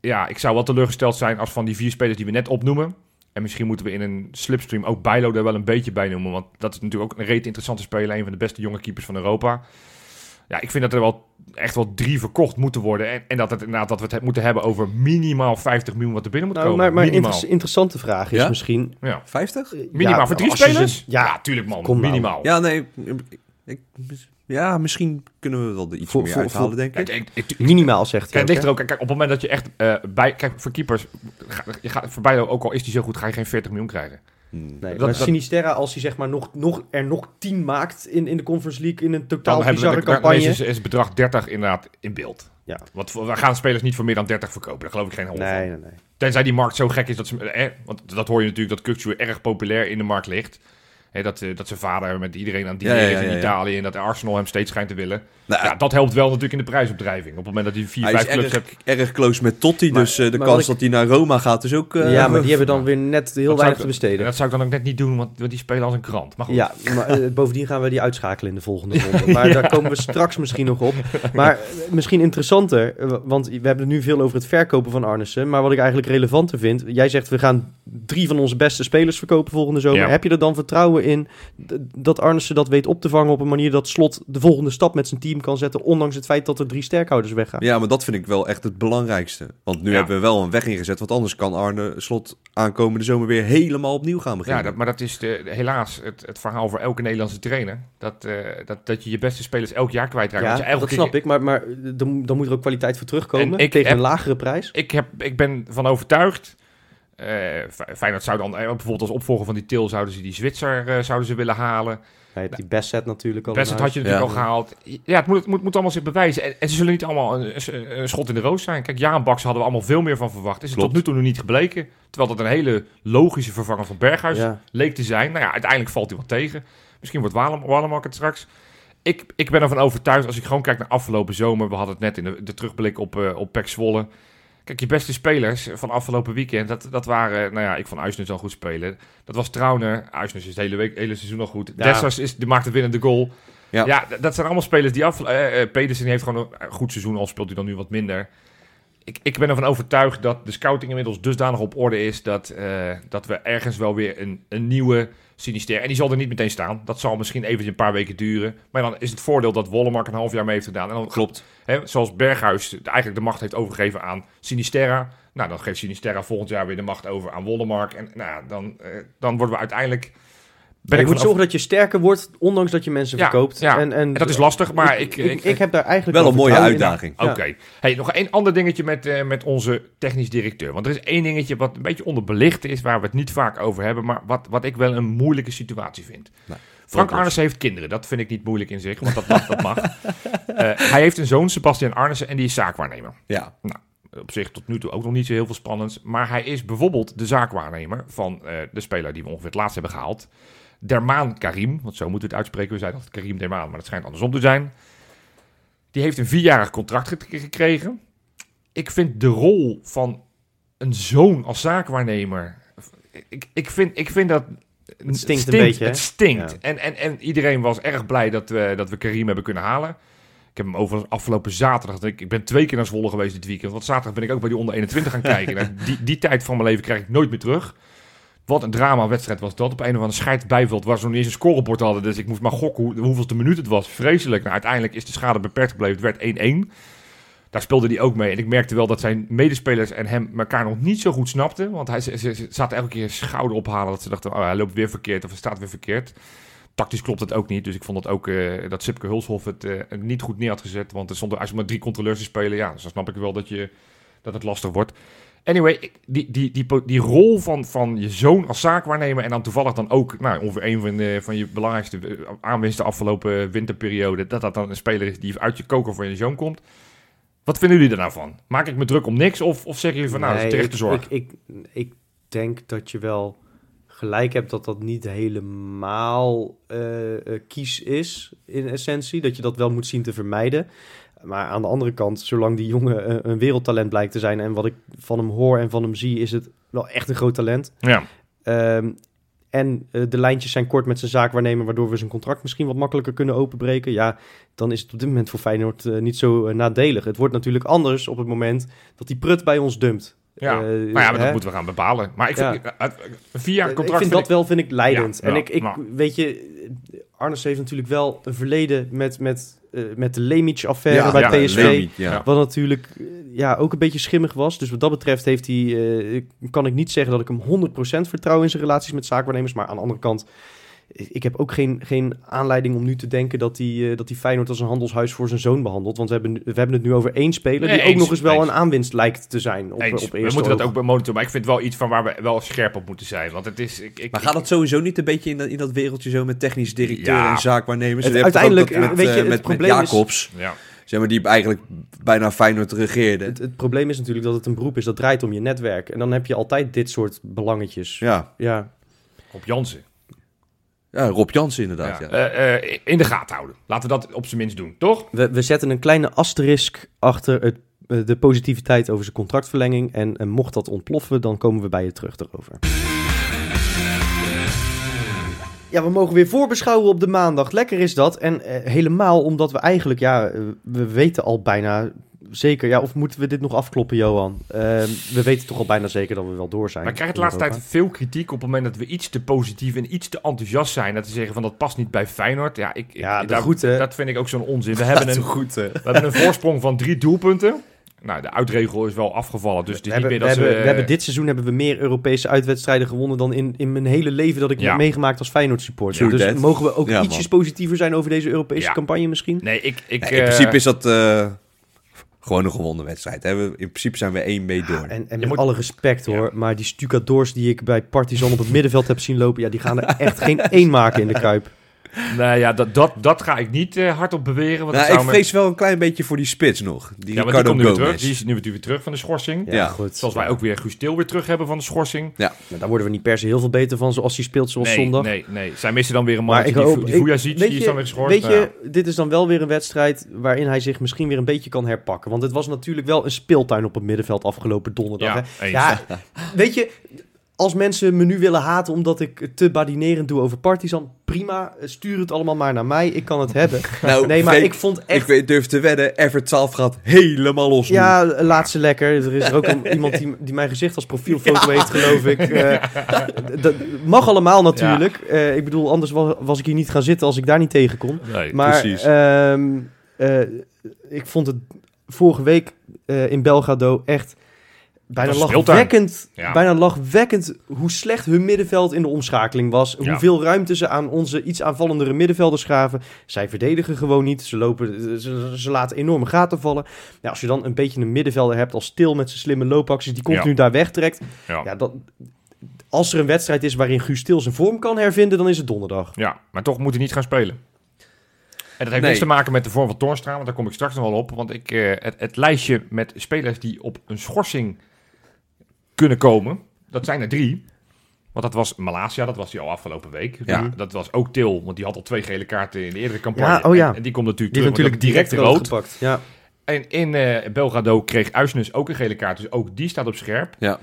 S3: Ja, ik zou wel teleurgesteld zijn als van die vier spelers die we net opnoemen. En misschien moeten we in een slipstream ook Bijlo er wel een beetje bij noemen. Want dat is natuurlijk ook een reet interessante speler. Een van de beste jonge keepers van Europa. Ja, ik vind dat er wel echt wel drie verkocht moeten worden. En, en dat, het, inderdaad, dat we het moeten hebben over minimaal 50 miljoen wat er binnen moet
S2: Nou,
S3: komen.
S2: maar maar een
S3: minimaal.
S2: inter- interessante vraag is
S1: Ja?
S2: misschien...
S3: Ja.
S1: 50?
S2: eh,
S3: Minimaal
S2: ja,
S3: voor drie
S2: ze-
S3: spelers?
S2: ja,
S3: ja, tuurlijk man.
S2: kom nou.
S3: minimaal.
S1: Ja, nee. ik- ik- ja, misschien kunnen we wel iets
S2: Voor-
S1: meer
S2: voor-
S1: uithalen,
S2: voor-
S1: denk ik.
S3: Kijk, ik, ik,
S2: minimaal zegt hij
S3: Kijk, het
S2: ook,
S3: er. Kijk, op het moment dat je echt eh, bij. Kijk, voor keepers. Ga, je gaat voorbij, ook al is die zo goed, ga je geen 40 miljoen krijgen.
S1: Hmm.
S2: Nee,
S3: Dat-
S2: maar
S3: dat-
S2: Sinisterra, als hij zeg maar nog, nog, er nog 10 maakt in, in de Conference League in een
S3: Dan
S2: totaal
S3: hebben we
S2: bizarre
S3: dan- dan
S2: campagne.
S3: is, is het bedrag 30 inderdaad in beeld.
S2: Ja.
S3: Want we gaan spelers niet voor meer dan 30 verkopen. Daar geloof ik geen hol van.
S2: Nee, nee, nee.
S3: Tenzij die markt zo gek is dat ze. Eh, want dat hoor je natuurlijk dat Kukçu erg populair in de markt ligt. Hè, dat, eh, dat zijn vader met iedereen aan het
S1: Ja, ja,
S3: in. Italië. En dat Arsenal hem steeds schijnt te willen.
S1: Nou,
S3: Ja, dat helpt wel natuurlijk in de prijsopdrijving. Op het moment dat hij vier,
S1: hij
S3: vijf clubs
S1: erg,
S3: hebt.
S1: erg close met Totti,
S2: Maar-
S1: dus eh, de kans
S2: ik-
S1: dat hij naar Roma gaat is ook... eh,
S2: ja, maar die hebben dan weer net heel weinig
S3: ik-
S2: te besteden.
S3: En dat zou ik dan ook net niet doen, want, want die spelen als een krant. Maar goed.
S2: Ja, maar eh, bovendien gaan we die uitschakelen in de volgende ronde. Maar daar komen we straks misschien nog op. Maar eh, misschien interessanter, eh, want we hebben het nu veel over het verkopen van Arnissen. Maar wat ik eigenlijk relevanter vind, jij zegt we gaan drie van onze beste spelers verkopen volgende zomer.
S3: Ja.
S2: Heb je er dan vertrouwen in dat Arnissen dat weet op te vangen op een manier dat Slot de volgende stap met zijn team kan zetten, ondanks het feit dat er drie sterkhouders weggaan?
S1: Ja, maar dat vind ik wel echt het belangrijkste. Want nu
S3: Ja.
S1: hebben we wel een weg ingezet, want anders kan Arne Slot aankomende zomer weer helemaal opnieuw gaan beginnen.
S3: Ja, dat, maar dat is de, helaas het, het verhaal voor elke Nederlandse trainer. Dat, eh, dat, dat je je beste spelers elk jaar kwijtraakt.
S2: Ja, dat
S3: keer-
S2: snap ik, maar, maar dan, dan moet er ook kwaliteit voor terugkomen
S3: En ik
S2: tegen
S3: heb-
S2: een lagere prijs.
S3: Ik, heb, ik ben van overtuigd. Eh Feyenoord zou dan, bijvoorbeeld als opvolger van die Til, zouden ze die Zwitser eh, zouden ze willen halen.
S2: Hij heeft die best set natuurlijk al.
S3: Best had je natuurlijk
S1: Ja.
S3: al gehaald. Ja, het moet, het moet, moet allemaal zich bewijzen. En, en ze zullen niet allemaal een, een- een schot in de roos zijn. Kijk, Jaan Baks hadden we allemaal veel meer van verwacht. Is het
S1: Klopt.
S3: tot nu toe nog niet gebleken. Terwijl dat een hele logische vervanger van Berghuis
S2: Ja.
S3: leek te zijn. Nou ja, uiteindelijk valt hij wat tegen. Misschien wordt Walemark het straks. Ik, ik ben ervan overtuigd, als ik gewoon kijk naar afgelopen zomer. We hadden het net in de, de terugblik op, eh op Pek Zwolle. Kijk, je beste spelers van afgelopen weekend, dat, dat waren... Nou ja, ik vond Uisnes al goed spelen. Dat was Trauner. Uisnes is het hele, week, hele seizoen al goed.
S2: Ja.
S3: Dessers is, die maakt het winnende goal.
S1: Ja.
S3: Dat zijn allemaal spelers die af... eh eh, Pedersen heeft gewoon een goed seizoen, al speelt hij dan nu wat minder. ik, ik ben ervan overtuigd dat de scouting inmiddels dusdanig op orde is dat, eh, dat we ergens wel weer een, een nieuwe Sinister. En die zal er niet meteen staan. Dat zal misschien even een paar weken duren. Maar dan is het voordeel dat Wollemark een half jaar mee heeft gedaan. En dan,
S1: Klopt.
S3: Hè, zoals Berghuis eigenlijk de macht heeft overgegeven aan Sinisterra. Nou, dan geeft Sinisterra volgend jaar weer de macht over aan Wollemark. En nou, dan, eh, dan worden we uiteindelijk... Ben
S2: je
S3: ik
S2: moet zorgen dat je sterker wordt, ondanks dat je mensen
S3: Ja,
S2: verkoopt.
S3: ja.
S2: En, en,
S3: En dat is lastig, maar ik...
S2: ik, ik, heb daar eigenlijk
S1: Wel een mooie uitdaging.
S3: Oké. Hey, nog één ander dingetje met, eh, met onze technisch directeur. Want er is één dingetje wat een beetje onderbelicht is, waar we het niet vaak over hebben, maar wat, wat ik wel een moeilijke situatie vind.
S1: Nou,
S3: Frank. Arnissen heeft kinderen. Dat vind ik niet moeilijk in zich, want dat mag. Dat mag. Eh, hij heeft een zoon, Sebastian Arnissen, en die is zaakwaarnemer.
S1: Ja.
S3: Op zich tot nu toe ook nog niet zo heel veel spannends. Maar hij is bijvoorbeeld de zaakwaarnemer van eh, de speler die we ongeveer het laatst hebben gehaald. Dermaan Karim, want zo moeten we het uitspreken. We zeiden altijd Karim Dermaan, maar dat schijnt andersom te zijn. Die heeft een vierjarig contract gek- gekregen. Ik vind de rol van een zoon als zaakwaarnemer... Ik, ik, vind, ik vind dat...
S2: Het stinkt een beetje?
S3: Het stinkt.
S2: Ja.
S3: En, en, en iedereen was erg blij dat we, dat we Karim hebben kunnen halen. Ik heb hem overigens afgelopen zaterdag... Ik, ik ben twee keer naar Zwolle geweest dit weekend. Want zaterdag ben ik ook bij die onder 21 gaan kijken. Nou, die, die tijd van mijn leven krijg ik nooit meer terug. Wat een drama-wedstrijd was dat. Op een of andere scheidsbijveld waar ze nog niet eens een scorebord hadden. Dus ik moest maar gokken hoe, hoeveelste minuut het was. Vreselijk. Nou, uiteindelijk is de schade beperkt gebleven. Het werd 1-1. Daar speelde hij ook mee. En ik merkte wel dat zijn medespelers en hem elkaar nog niet zo goed snapten. Want hij, ze, zaten elke keer schouder ophalen. Dat ze dachten, oh, hij loopt weer verkeerd of hij staat weer verkeerd. Tactisch klopt het ook niet. Dus ik vond het ook eh, dat Sipke Hulshoff het eh, niet goed neer had gezet. Want er stonden eigenlijk maar drie controleurs te spelen. Ja, dus dan snap ik wel dat, je, dat het lastig wordt. Anyway, die, die, die, die rol van, van je zoon als zaakwaarnemer en dan toevallig dan ook nou, ongeveer een van, de, van je belangrijkste eh, aanwinsten de afgelopen winterperiode, dat dat dan een speler is die uit je koker voor je zoon komt. Wat vinden jullie er nou van? Maak ik me druk om niks of, of zeg je van nou, dat is
S2: Nee,
S3: terecht te
S2: ik,
S3: zorg?
S2: ik, ik, ik denk dat je wel gelijk hebt dat dat niet helemaal eh, kies is in essentie. Dat je dat wel moet zien te vermijden. Maar aan de andere kant, zolang die jongen een wereldtalent blijkt te zijn... en wat ik van hem hoor en van hem zie, is het wel echt een groot talent.
S3: Ja,
S2: Ehm, en eh, de lijntjes zijn kort met zijn zaakwaarnemer, waardoor we zijn contract misschien wat makkelijker kunnen openbreken. Ja, dan is het op dit moment voor Feyenoord eh, niet zo eh, nadelig. Het wordt natuurlijk anders op het moment dat die prut bij ons dumpt.
S3: ja. Nou ja, maar dat moeten we gaan bepalen. Maar ik vind,
S2: Ja.
S3: Eh, contract
S2: ik vind dat wel vind ik leidend.
S3: Ja,
S2: en
S3: ja,
S2: ik, ik
S3: maar-
S2: weet je, Arnes heeft natuurlijk wel een verleden met, met, eh, met de Lemic-affaire bij
S3: ja,
S2: PSV.
S1: Ja.
S2: Wat natuurlijk eh, ja, ook een beetje schimmig was. Dus wat dat betreft heeft hij, eh, kan ik niet zeggen dat ik hem 100% vertrouw in zijn relaties met zaakwaarnemers. Maar aan de andere kant, ik heb ook geen, geen aanleiding om nu te denken dat hij, eh, dat hij Feyenoord als een handelshuis voor zijn zoon behandelt. Want we hebben, we hebben het nu over één speler
S3: Nee,
S2: die ook nog eens wel
S3: eens.
S2: een aanwinst lijkt te zijn op,
S3: Eens.
S2: op
S3: we moeten dat ook monitoren. Maar ik vind wel iets van waar we wel scherp op moeten zijn. Want het is... Ik, ik,
S1: Maar gaat dat sowieso niet een beetje in dat, in dat wereldje zo met technisch directeur
S3: Ja.
S1: en zaakwaarnemers?
S2: Het- uiteindelijk, eh, weet je,
S1: eh,
S2: het
S1: met, met
S2: probleem is-
S1: Jacobs,
S3: Ja.
S1: zeg maar, die eigenlijk bijna Feyenoord regeerde.
S2: Het, het probleem is natuurlijk dat het een beroep is dat draait om je netwerk. En dan heb je altijd dit soort belangetjes.
S1: Ja.
S2: Ja,
S3: Op Jansen.
S1: Ja, Rob Jansen inderdaad. Ja.
S3: Ja. Eh, eh, in de gaten houden. Laten we dat op zijn minst doen, toch?
S2: we, we zetten een kleine asterisk achter het, eh, de positiviteit over zijn contractverlenging. En, en mocht dat ontploffen, dan komen we bij je terug erover. Ja, we mogen weer voorbeschouwen op de maandag. Lekker is dat. En eh, helemaal omdat we eigenlijk, ja, eh, we weten al bijna zeker. Ja, of moeten we dit nog afkloppen, Johan? Eh, we weten toch al bijna zeker dat we wel door zijn.
S3: Wij krijgen de
S2: in
S3: laatste tijd veel kritiek op het moment dat we iets te positief en iets te enthousiast zijn. Dat ze zeggen van dat past niet bij Feyenoord. Ja, ik, ik-
S2: Ja, de
S3: daar-
S2: groeten.
S3: dat vind ik ook zo'n onzin. We hebben, een,
S1: goed,
S3: we hebben een voorsprong van drie doelpunten. Nou, de uitregel is wel afgevallen. Dus het is
S2: We
S3: niet
S2: hebben,
S3: meer
S2: we,
S3: dat
S2: hebben,
S3: ze...
S2: we hebben dit seizoen hebben we meer Europese uitwedstrijden gewonnen dan in, in mijn hele leven dat ik
S3: Ja.
S2: heb meegemaakt als Feyenoord supporter. Dus
S1: that.
S2: mogen we ook
S1: Ja,
S2: ietsjes
S1: man.
S2: positiever zijn over deze Europese
S3: Ja.
S2: campagne misschien?
S3: Nee, ik... ik
S1: Nee, in
S3: eh,
S1: principe is dat eh, gewoon een gewonnen wedstrijd. Hè? We- In principe zijn we één mee door.
S2: En, en
S3: Je
S2: met
S3: moet-
S2: alle respect hoor, maar die stucadoors die ik bij Partizan op het middenveld heb zien lopen, ja, die gaan er echt geen één maken in de Kuip.
S3: Nou ja, dat, dat, dat ga ik niet eh, hardop beweren. Want
S1: nou, ik
S3: me-
S1: vrees wel een klein beetje voor die spits nog. Die
S3: Ja, maar die komt nu weer. Die is nu weer weer terug van de schorsing.
S2: Ja,
S1: Ja.
S2: goed.
S3: Zoals wij ook weer Guus Til weer terug hebben van de schorsing.
S2: Nou, daar worden we niet per se heel veel beter van zoals hij speelt zoals
S3: nee,
S2: zondag.
S3: nee, nee. Zij missen dan weer een
S2: Maar
S3: man die,
S2: hoop,
S3: die
S2: ik- weet
S3: die is
S2: je-
S3: dan weer geschorst.
S2: Weet
S3: Nou ja.
S2: je, dit is dan wel weer een wedstrijd waarin hij zich misschien weer een beetje kan herpakken. Want het was natuurlijk wel een speeltuin op het middenveld afgelopen donderdag.
S3: Ja,
S2: hè? Ja, weet je, als mensen me nu willen haten omdat ik te badinerend doe over Partizan, prima. Stuur het allemaal maar naar mij. Ik kan het hebben.
S1: Nou,
S2: Nee, maar
S1: Freek,
S2: ik vond
S1: ik
S2: echt...
S1: weet- durf te wedden, Everett 12 gaat helemaal los nu.
S2: Ja, laat ze lekker. Er is er ook een, iemand die, die mijn gezicht als profielfoto heeft, geloof ik. Eh, dat mag allemaal natuurlijk. Eh, ik bedoel, anders was, was ik hier niet gaan zitten als ik daar niet tegen kon.
S3: Nee.
S2: Maar
S1: precies.
S2: ehm, eh, ik vond het vorige week eh, in Belgrado echt bijna lachwekkend,
S3: Ja.
S2: bijna lachwekkend hoe slecht hun middenveld in de omschakeling was.
S3: Ja.
S2: Hoeveel ruimte ze aan onze iets aanvallendere middenvelders gaven. Zij verdedigen gewoon niet. Ze, lopen, ze, ze laten enorme gaten vallen. Ja, als je dan een beetje een middenvelder hebt als Til met zijn slimme loopacties die continu daar wegtrekt.
S3: Ja.
S2: Dat, als er een wedstrijd is waarin Guus Til zijn vorm kan hervinden, dan is het donderdag.
S3: Ja, maar toch moet hij niet gaan spelen. En dat heeft
S1: Nee.
S3: niks te maken met de vorm van Toornstra, want daar kom ik straks nog wel op. Want ik, eh, het, het lijstje met spelers die op een schorsing kunnen komen, dat zijn er drie. Want dat was Malasia, dat was die al afgelopen week.
S1: Ja.
S3: Dat was ook Til, want die had al twee gele kaarten in de eerdere campagne.
S2: Ja, oh ja.
S3: En, en die komt natuurlijk
S2: Die
S3: terug,
S2: natuurlijk
S3: direct rood.
S2: gepakt. Ja.
S3: En in eh, Belgrado kreeg Uisnes ook een gele kaart, dus ook die staat op scherp.
S1: Ja.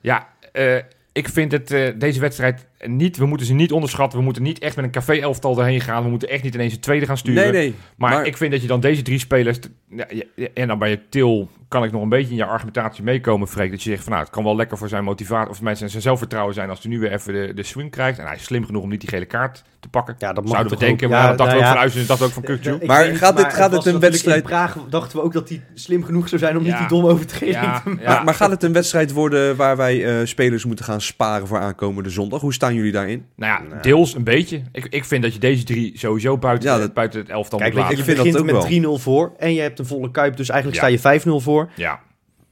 S3: Ja, eh, ik vind het, eh, deze wedstrijd niet, we moeten ze niet onderschatten. We moeten niet echt met een café-elftal erheen gaan. We moeten echt niet ineens een tweede gaan sturen.
S1: Nee, nee.
S3: Maar,
S1: Maar-
S3: ik vind dat je dan deze drie spelers... t- Ja, ja, en dan bij je Til kan ik nog een beetje in je argumentatie meekomen, Freek. Dat je zegt van nou, het kan wel lekker voor zijn motivatie... of mensen zijn zelfvertrouwen zijn als hij nu weer even de, de swing krijgt. En hij is slim genoeg om niet die gele kaart te pakken.
S2: Ja, dat mag
S3: Zouden we denken, maar
S2: Ja,
S3: dat dachten we
S2: nou
S3: ook
S2: ja.
S3: van dat ook van
S1: Maar gaat dit- gaat
S2: het
S1: dit
S2: was
S1: een wedstrijd-
S2: In Praag dachten we ook dat hij slim genoeg zou zijn om niet die overtreding
S3: Ja,
S2: te.
S1: Maar, maar gaat het een wedstrijd worden waar wij eh, spelers moeten gaan sparen voor aankomende zondag? Hoe staan jullie daarin?
S3: Nou ja, deels een beetje. Ik, ik vind dat je deze drie sowieso buiten,
S1: Ja, dat-
S3: buiten het elftal
S2: Kijk,
S3: moet
S2: je,
S3: laten.
S2: je
S1: Ik vind dat
S2: begint
S1: ook
S2: met 3-0 voor en je hebt een volle kuip, dus eigenlijk
S3: Ja.
S2: sta je 5-0 voor.
S3: Ja,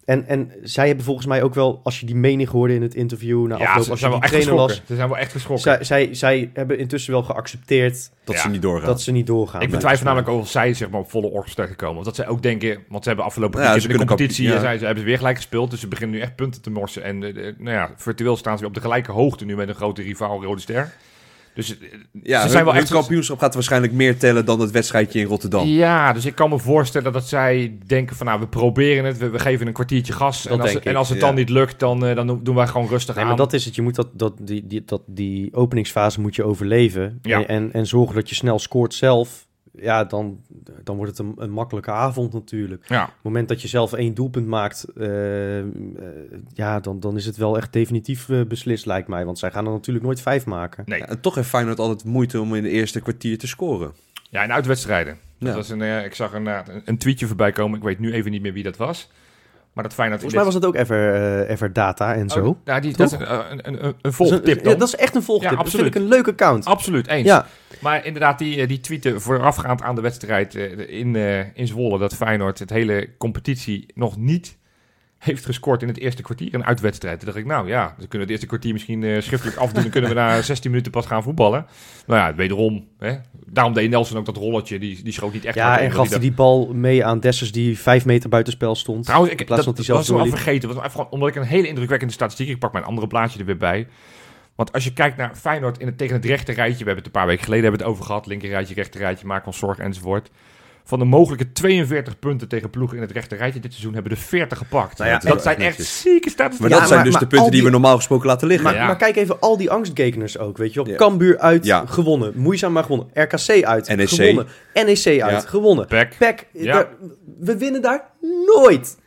S2: En, en zij hebben volgens mij ook wel, als je die mening hoorde in het interview na
S3: ja ze
S2: als
S3: zijn
S2: je
S3: wel
S2: die
S3: echt
S2: trainer
S3: Ze zijn wel echt geschrokken.
S2: zij, zij, zij hebben intussen wel geaccepteerd
S1: Dat
S3: Ja.
S1: ze niet doorgaan.
S2: dat ze niet doorgaan.
S3: Ik betwijfel namelijk ook of zij zeg maar, op volle orkest komen. Want dat zij ook denken, want ze hebben afgelopen
S1: Ja,
S3: in de competitie
S1: ja.
S3: zijn, ze, hebben ze weer gelijk gespeeld. Dus ze beginnen nu echt punten te morsen. En eh, eh, nou ja, virtueel staan ze weer op de gelijke hoogte nu met een grote rivaal Rode Ster. Dus eh,
S1: ja,
S3: ze zijn wel
S1: hun
S3: echt...
S1: kampioenschap gaat waarschijnlijk meer tellen dan het wedstrijdje in Rotterdam.
S3: Ja, dus ik kan me voorstellen dat zij denken van nou, we proberen het, we, we geven een kwartiertje gas.
S2: Dat
S3: En als,
S2: denk
S3: en als het
S1: ja.
S3: dan niet lukt, dan, eh, dan doen wij gewoon rustig
S2: Nee,
S3: aan.
S2: maar dat is het. Je moet dat, dat, die, die, dat, die openingsfase moet je overleven.
S3: Ja.
S2: En, en zorgen dat je snel scoort zelf. Ja, dan, dan wordt het een, een makkelijke avond natuurlijk. Op het moment dat je zelf één doelpunt maakt, eh, eh, ja, dan, dan is het wel echt definitief eh, beslist, lijkt mij. Want zij gaan er natuurlijk nooit vijf maken.
S3: nee.
S1: Ja, en toch heeft Feyenoord altijd moeite om in de eerste kwartier te scoren.
S3: Ja, in uitwedstrijden. Dat
S1: Ja.
S3: was een, ik zag een, een tweetje voorbij komen. Ik weet nu even niet meer wie dat was. Maar dat Feyenoord...
S2: Volgens mij was het ook Ever, eh, Ever Data en zo.
S3: Oh, nou, die, dat is een, een, een, een volgtip
S2: ja, dat is echt een volgtip.
S3: Ja,
S2: dat vind ik
S3: absoluut.
S2: een leuk account.
S3: Absoluut, eens.
S2: Ja,
S3: Maar inderdaad, die, eh, die tweeten voorafgaand aan de wedstrijd eh, in, eh, in Zwolle... dat Feyenoord het hele competitie nog niet heeft gescoord in het eerste kwartier. Een uitwedstrijd. Toen dacht ik, nou ja, we kunnen het eerste kwartier misschien eh, schriftelijk afdoen... en kunnen we na 16 minuten pas gaan voetballen. Nou ja, wederom. Hè? Daarom deed Nelson ook dat rolletje. Die, die schoot niet echt
S2: ja en
S3: want
S2: gaf hij
S3: dacht-
S2: die bal mee aan Dessers die vijf meter buitenspel stond.
S3: Trouwens, ik,
S2: in plaats
S3: dat,
S2: dat hij
S3: was
S2: zelf
S3: wel vergeten. Was even, gewoon omdat ik een hele indrukwekkende statistiek... Ik pak mijn andere blaadje er weer bij. Want als je kijkt naar Feyenoord in het, tegen het rechte rijtje... We hebben het een paar weken geleden hebben het over gehad. Linker rijtje, rechter rijtje, maak ons zorgen enzovoort. Van de mogelijke 42 punten tegen ploegen in het rechte rijtje dit seizoen... hebben er 40 gepakt.
S1: Nou ja,
S3: dat zijn echt
S1: netjes.
S3: zieke statistieken.
S1: Maar
S2: Ja,
S1: dat zijn
S2: maar-
S1: dus
S2: maar
S1: de punten die we normaal gesproken laten liggen.
S2: Maar,
S3: Ja.
S2: maar kijk even al die angstgekeners ook, weet je wel.
S1: Ja.
S2: Cambuur uit,
S1: Ja.
S2: gewonnen. Moeizaam maar gewonnen. RKC uit,
S1: NEC.
S2: gewonnen. NEC uit,
S1: Ja.
S2: gewonnen.
S3: Pek.
S2: PEC,
S3: Ja.
S2: daar- we winnen daar nooit.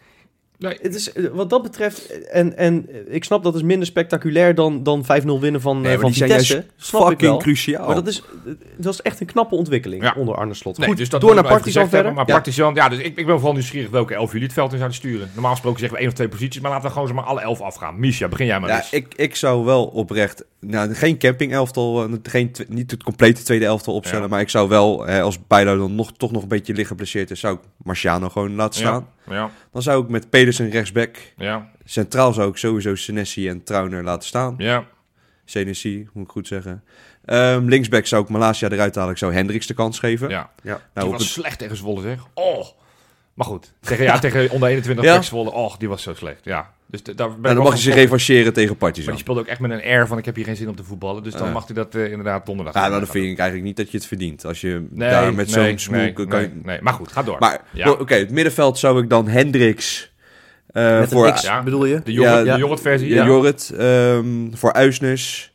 S3: Nee.
S2: Het is, eh, wat dat betreft, en, en eh, ik snap dat is minder spectaculair dan, dan 5-0 winnen van,
S1: Nee,
S2: eh, van Vitesse. Snap ik
S1: fucking
S2: wel.
S1: cruciaal.
S2: Maar dat is, eh, dat is echt een knappe ontwikkeling
S3: Ja.
S2: onder Arne Slot.
S3: Nee,
S2: Goed,
S3: dus dat
S2: door naar
S3: ik
S2: Partizan verder.
S3: hebben, Maar
S2: Ja.
S3: Partizan, ja, dus ik, ik ben vooral nieuwsgierig welke elf jullie het veld in zouden sturen. Normaal gesproken zeggen we één of twee posities, maar laten we gewoon zomaar alle elf afgaan. Misha, begin jij maar
S1: Ja,
S3: eens.
S1: ik, ik zou wel oprecht, nou, geen camping elftal, eh, geen, niet het complete tweede elftal opstellen,
S3: Ja.
S1: maar ik zou wel, hè, als Bijlo dan nog, toch nog een beetje licht geblesseerd is, zou ik Marciano gewoon laten staan.
S3: Ja,
S1: Dan zou ik met Pedersen rechtsback,
S3: ja,
S1: centraal zou ik sowieso Senesi en Trauner laten staan.
S3: ja.
S1: Senesi, moet ik goed zeggen. Ehm, linksback zou ik Malasia eruit halen, ik zou Hendricks de kans geven.
S3: ja.
S2: Ja.
S1: Nou,
S3: was
S1: het-
S3: slecht tegen Zwolle, zeg. Oh. Maar goed, tegen, ja, tegen onder 21
S1: Ja.
S3: Zwolle, oh, die was zo slecht. Ja. Dus daar ben ik
S1: nou,
S3: wel
S1: dan mag je zich revancheren tegen
S3: Maar
S1: Partizan.
S3: die speelde ook echt met een air van ik heb hier geen zin om te voetballen. Dus dan
S1: Ja.
S3: mag hij dat eh, inderdaad donderdag
S1: Ja, nou, dan vind ik eigenlijk niet dat je het verdient. Als je
S3: Nee,
S1: daar met
S3: nee,
S1: zo'n smoel...
S3: nee,
S1: kan
S3: nee,
S1: je-
S3: nee. Maar goed, ga door.
S1: Maar
S3: Ja.
S1: oké, het middenveld zou ik dan Hendricks eh,
S2: Met
S1: voor
S2: X,
S3: Ja.
S2: bedoel je?
S3: de Jorrit,
S1: Ja,
S3: de Jorrit versie.
S1: Ja,
S3: Ja.
S1: Jorrit, ehm, voor Uisnes,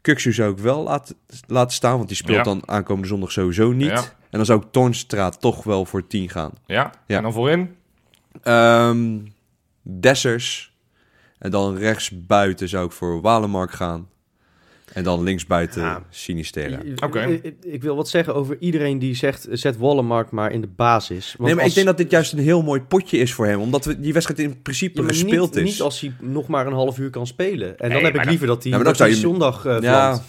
S1: Kuksu zou ik wel laten, laten staan, want die speelt
S3: Ja.
S1: dan aankomende zondag sowieso niet. En dan zou ik Toornstra toch wel voor 10 gaan.
S3: Ja,
S1: Ja.
S3: en dan voorin?
S1: Ehm Dessers. En dan rechtsbuiten zou ik voor Walemark gaan. En dan linksbuiten
S2: Ja.
S1: Sinistera.
S3: Oké.
S2: Ik, ik- ik wil wat zeggen over iedereen die zegt, zet Wallenmark maar in de basis. Want
S1: Nee, maar
S2: als-
S1: ik denk dat dit juist een heel mooi potje is voor hem. Omdat we die wedstrijd in principe
S2: Ja,
S1: gespeeld
S2: niet,
S1: is.
S2: Niet als hij nog maar een half uur kan spelen. En
S3: Nee,
S2: dan heb
S3: maar
S2: ik liever dat hij,
S1: Ja, maar dan
S2: dat hij
S1: zou je-
S2: zondag eh
S1: ja.